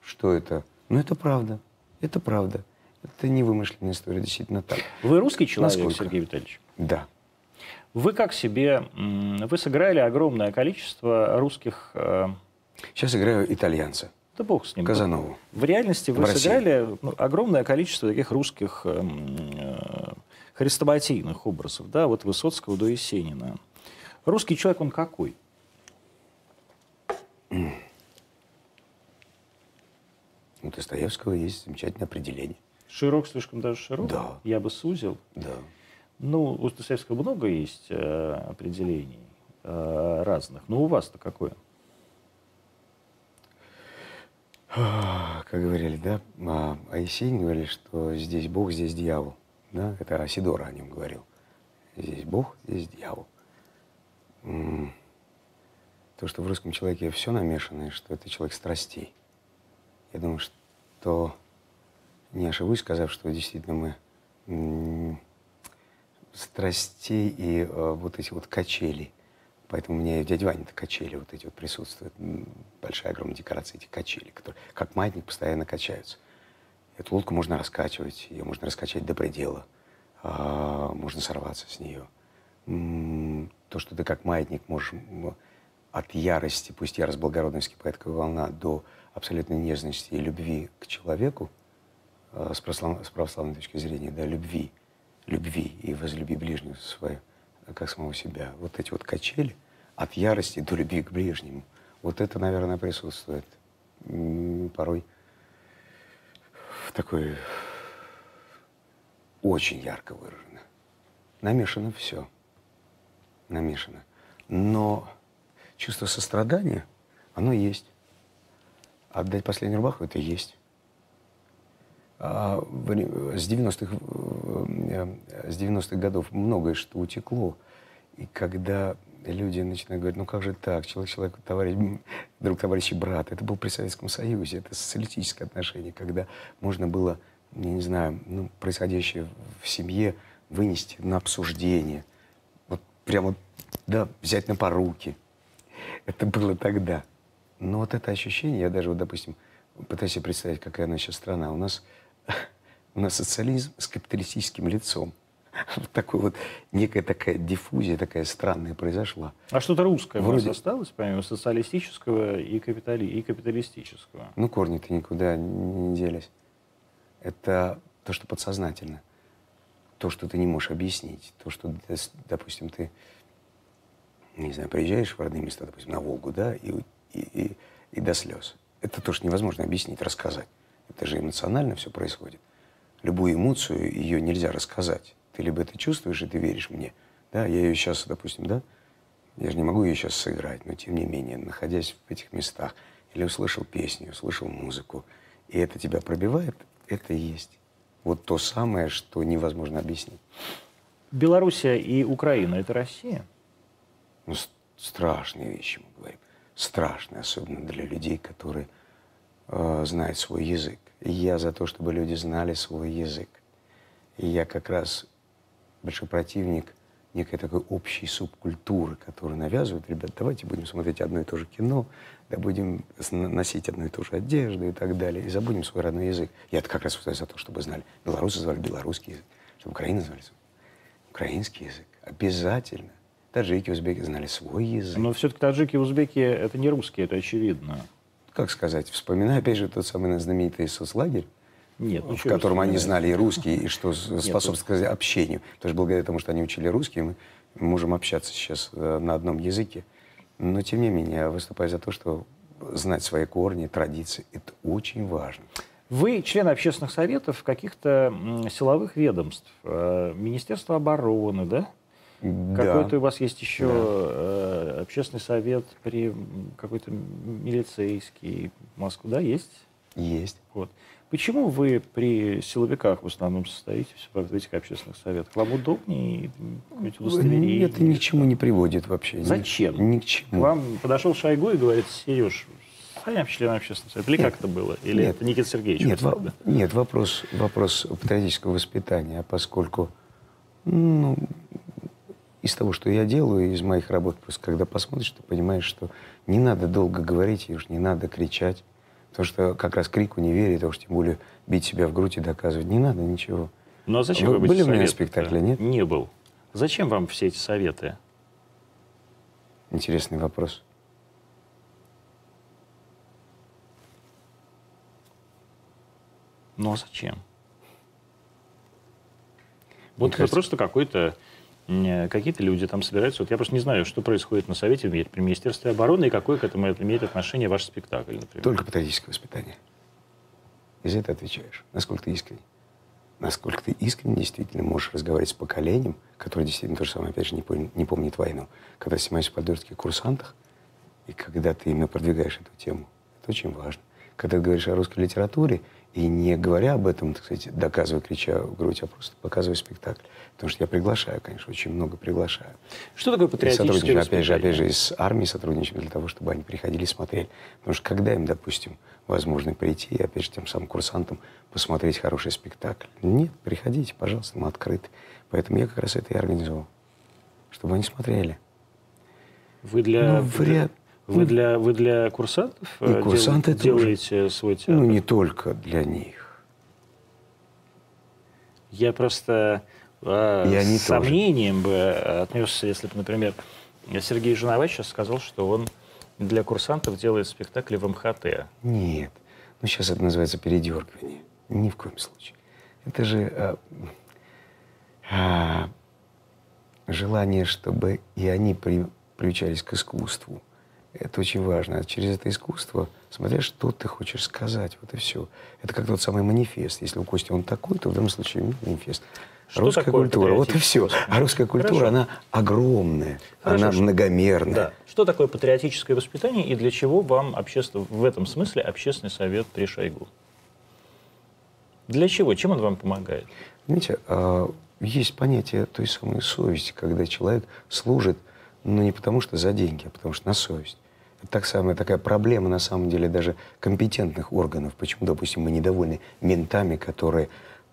Что это? Ну, это правда. Это правда. Это не вымышленная история, действительно так. Вы русский человек, Насколько? Сергей Витальевич? Да. Вы как себе... Вы сыграли огромное количество русских... э, Сейчас играю итальянца. Да бог с ним. Казанову. В реальности вы В сыграли ну, огромное количество таких русских эм, э, хрестоматийных образов, да, вот Высоцкого до Есенина. Русский человек, он какой? [CLEARS THROAT] У Достоевского есть замечательное определение. Широк, слишком даже широк? Да. Я бы сузил. Да. Ну, у Достоевского много есть э, определений э, разных. Но у вас-то какое? Как говорили, да, а, о Есенине говорили, что здесь Бог, здесь дьявол. Да? Это Асидора о нем говорил. Здесь Бог, здесь дьявол. То, что в русском человеке все намешано, и что это человек страстей. Я думаю, что не ошибусь, сказав, что действительно мы страстей и э, вот эти вот качели. Поэтому у меня и в дяде Ване-то качели вот эти вот присутствуют. Большая, огромная декорация, эти качели, которые как маятник постоянно качаются. Эту лодку можно раскачивать, ее можно раскачать до предела. А, можно сорваться с нее. То, что ты как маятник можешь от ярости, пусть ярость благородная вскипает, как волна, до абсолютной нежности и любви к человеку, э, с, православ- с православной точки зрения, да, любви, любви и возлюби ближнего свою, э, как самого себя. Вот эти вот качели от ярости до любви к ближнему, вот это, наверное, присутствует порой такой очень ярко выражено. Намешано все. Намешано. Но чувство сострадания, оно есть. Отдать последнюю рубаху – это есть. А с 90-х, э, с 90-х годов многое что утекло. И когда люди начинают говорить, ну как же так, человек, человек, товарищ, [LAUGHS] друг, товарищ и брат. Это был при Советском Союзе, это социалистическое отношение, когда можно было, я не знаю, ну, происходящее в семье вынести на обсуждение. Вот прямо, да, взять на поруки. Это было тогда. Но вот это ощущение, я даже, вот, допустим, пытаюсь себе представить, какая сейчас страна. У нас, [LAUGHS] у нас социализм с капиталистическим лицом. [LAUGHS] Вот такой вот, некая такая диффузия, такая странная произошла. А что-то русское у вас Вроде- осталось, помимо социалистического и, капитали... и капиталистического? Ну, корни-то никуда не делись. Это то, что подсознательно. То, что ты не можешь объяснить. То, что, допустим, ты, не знаю, приезжаешь в родные места, допустим, на Волгу, да, и, и, и, и до слез. Это то, что невозможно объяснить, рассказать. Это же эмоционально все происходит. Любую эмоцию, ее нельзя рассказать. Ты либо это чувствуешь, и ты веришь мне. Да, я ее сейчас, допустим, да, я же не могу ее сейчас сыграть, но тем не менее, находясь в этих местах, или услышал песню, услышал музыку, и это тебя пробивает, это и есть. Вот то самое, что невозможно объяснить. Белоруссия и Украина – это Россия? Ну, страшные вещи мы говорим. Страшные, особенно для людей, которые э, знают свой язык. И я за то, чтобы люди знали свой язык. И я как раз большой противник некой такой общей субкультуры, которую навязывают. Ребят, давайте будем смотреть одно и то же кино, да будем носить одну и ту же одежду и так далее, и забудем свой родной язык. я как раз за то, чтобы знали. Белорусы звали белорусский язык, чтобы Украина звали украинский язык. Обязательно. Таджики, узбеки знали свой язык. Но все-таки таджики и узбеки – это не русские, это очевидно. Как сказать, вспоминаю опять же тот самый знаменитый соцлагерь, Нет, ну в чё вы котором они знали и русский, и что с- способствует сказать, общению. Потому что благодаря тому, что они учили русский, мы можем общаться сейчас э, на одном языке. Но тем не менее, я выступаю за то, что знать свои корни, традиции – это очень важно. Вы член общественных советов каких-то силовых ведомств, э, Министерство обороны, да? Да. Какой-то у вас есть еще э, общественный совет при какой-то милицейский Москву, да, есть? Есть. Вот. Почему вы при силовиках в основном состоите в этих общественных советах? Вам удобнее какое-нибудь удостоверение? Это ни к чему не приводит вообще. Зачем? Ни, к чему. Вам подошел Шойгу и говорит, Сереж, стань членом общественного совета. Или Нет. как это было? Или Нет. это Никита Сергеевич? Нет, во- нет вопрос, вопрос патриотического воспитания, поскольку ну, из того, что я делаю, из моих работ, просто когда посмотришь, ты понимаешь, что не надо долго говорить, и уж не надо кричать, потому что как раз крику не верит, а уж тем более бить себя в грудь и доказывать. Не надо ничего. Ну а зачем Вы вы, были у меня спектакле, нет? Не был. Зачем вам все эти советы? Интересный вопрос. Ну а зачем? Вот это кажется- просто какой-то какие-то люди там собираются. Вот я просто не знаю, что происходит на Совете при Министерстве обороны и какое к этому имеет отношение ваш спектакль, например. Только патриотическое воспитание. И за это отвечаешь. Насколько ты искренне. Насколько ты искренне действительно можешь разговаривать с поколением, которое действительно то же самое, опять же, не, пом- не помнит войну. Когда снимаешься в подольских курсантах, и когда ты именно продвигаешь эту тему, это очень важно. Когда ты говоришь о русской литературе, и не говоря об этом, так сказать, доказывая, крича в грудь, а просто показывая спектакль. Потому что я приглашаю, конечно, очень много приглашаю. Что такое патриотическое сотрудничаем, опять же, опять же, и с армией сотрудничаем для того, чтобы они приходили и смотрели. Потому что когда им, допустим, возможно прийти, и, опять же, тем самым курсантам посмотреть хороший спектакль? Нет, приходите, пожалуйста, мы открыты. Поэтому я как раз это и организовал. Чтобы они смотрели. Вы для, Ну, вряд- вы для, вы для курсантов И э, дел- курсанты тоже. делаете свой театр? Ну, не только для них. Я просто э, с тоже. сомнением бы э, отнесся, если бы, например, Сергей Жинович сейчас сказал, что он для курсантов делает спектакли в МХТ. Нет. Ну, сейчас это называется передергивание. Ни в коем случае. Это же а, а, желание, чтобы и они при- приучались к искусству. Это очень важно. А через это искусство, смотря что ты хочешь сказать, вот и все. Это как тот самый манифест. Если у Кости он такой, то в данном случае ну, манифест. Что русская такое культура, вот и все. А русская культура, Хорошо. она огромная, Хорошо, она что- многомерная. Да. Что такое патриотическое воспитание и для чего вам общество, в этом смысле общественный совет при Шойгу? Для чего? Чем он вам помогает? Знаете, а, есть понятие той самой совести, когда человек служит, но не потому что за деньги, а потому что на совесть. Так самая такая проблема, на самом деле, даже компетентных органов. Почему, допустим, мы недовольны ментами, которые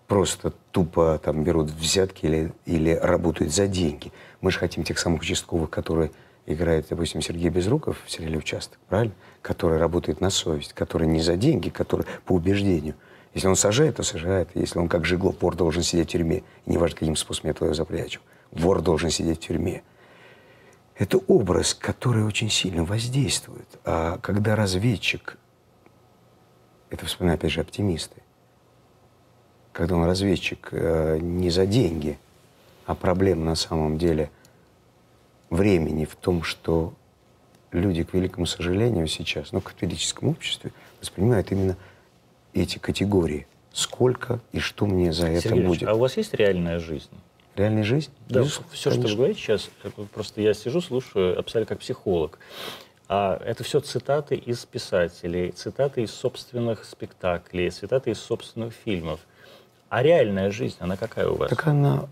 просто тупо там берут взятки или, или работают за деньги. Мы же хотим тех самых участковых, которые играет, допустим, Сергей Безруков в сериале «Участок», правильно? Который работает на совесть, который не за деньги, который по убеждению. Если он сажает, то сажает. Если он как Жиглов, вор должен сидеть в тюрьме. И неважно, каким способом я туда запрячу. Вор должен сидеть в тюрьме. Это образ, который очень сильно воздействует. А когда разведчик, это вспоминаю опять же оптимисты, когда он разведчик э, не за деньги, а проблема на самом деле времени в том, что люди, к великому сожалению, сейчас, ну, в капиталистическом обществе воспринимают именно эти категории. Сколько и что мне за это Сергей Ильич, будет. а у вас есть реальная жизнь? Реальная жизнь? Да, Безусловно, все, что вы конечно. говорите сейчас, это просто я сижу, слушаю абсолютно как психолог. А это все цитаты из писателей, цитаты из собственных спектаклей, цитаты из собственных фильмов. А реальная жизнь, она какая у вас? Так она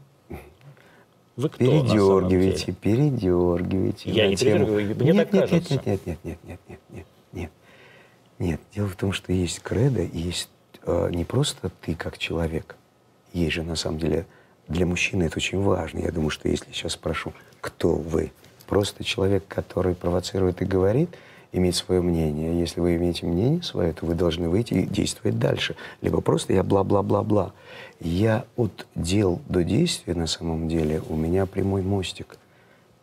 Вы кто передергиваете, передергиваете. Я не тему. передергиваю, мне нет, так нет, кажется. Нет, нет, нет, нет, нет, нет, нет, нет. Нет, дело в том, что есть кредо, и есть э, не просто ты как человек. Есть же на самом деле для мужчины это очень важно. Я думаю, что если сейчас спрошу, кто вы, просто человек, который провоцирует и говорит, имеет свое мнение. Если вы имеете мнение свое, то вы должны выйти и действовать дальше. Либо просто я бла-бла-бла-бла. Я от дел до действия на самом деле у меня прямой мостик.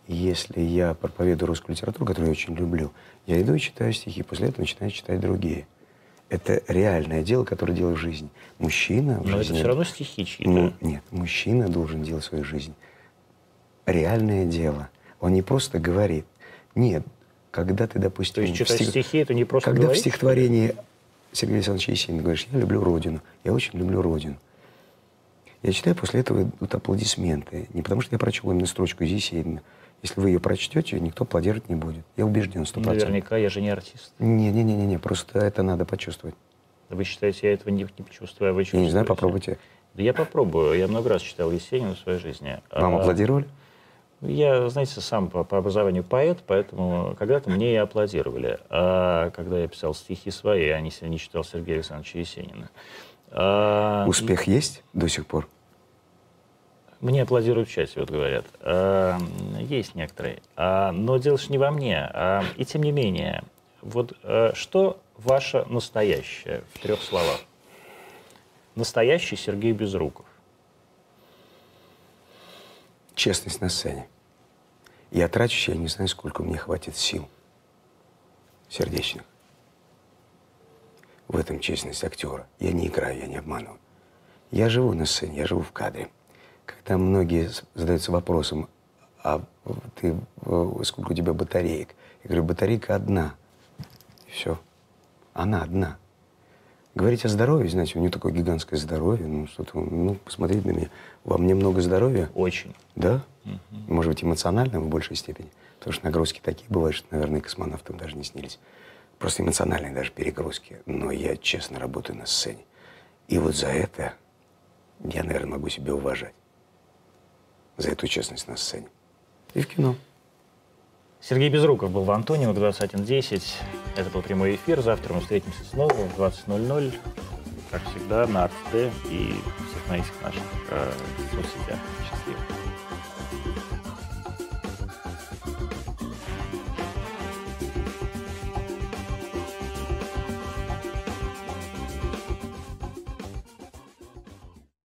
Если я проповедую русскую литературу, которую я очень люблю, я иду и читаю стихи, после этого начинаю читать другие. Это реальное дело, которое делаю в жизни. Мужчина в Но это жизни... все равно стихи чьи-то. Ну, нет, мужчина должен делать свою жизнь. Реальное дело. Он не просто говорит. Нет, когда ты, допустим... То есть читать стих- стихи это не просто Когда говорить, в стихотворении Сергея Александровича Есенина говоришь, я люблю Родину, я очень люблю Родину. Я читаю, после этого идут аплодисменты. Не потому, что я прочел именно строчку из Есенина. Если вы ее прочтете, никто аплодировать не будет. Я убежден, сто процентов. Наверняка, я же не артист. Не-не-не, просто это надо почувствовать. Вы считаете, я этого не, не чувствую, а вы Я не знаю, чувствуете? попробуйте. Да я попробую. Я много раз читал Есенина в своей жизни. Вам А, аплодировали? Я, знаете, сам по, по образованию поэт, поэтому когда-то мне и аплодировали. А когда я писал стихи свои, а не, не читал Сергея Александровича Есенина. А, Успех есть до сих пор? Мне аплодируют чате, вот говорят. А, есть некоторые. А, но дело же не во мне. А, и тем не менее, вот а, что ваше настоящее в трех словах? Настоящий Сергей Безруков. Честность на сцене. Я трачусь, я не знаю, сколько мне хватит сил сердечных. В этом честность актера. Я не играю, я не обманываю. Я живу на сцене, я живу в кадре. Когда многие задаются вопросом, а ты, сколько у тебя батареек? Я говорю, батарейка одна. Все. Она одна. Говорить о здоровье, знаете, у нее такое гигантское здоровье, ну что-то, ну, посмотрите на меня. Во мне много здоровья. Очень. Да? Может быть, эмоционально в большей степени. Потому что нагрузки такие бывают, что, наверное, космонавтам даже не снились. Просто эмоциональные даже перегрузки. Но я честно работаю на сцене. И вот за это я, наверное, могу себя уважать. За эту честность на сцене. И в кино. Сергей Безруков был в Антонио к 21.10. Это был прямой эфир. Завтра мы встретимся снова в 20.00. Как всегда, на АРТ и всех на этих наших э, соцсетях. Счастливо.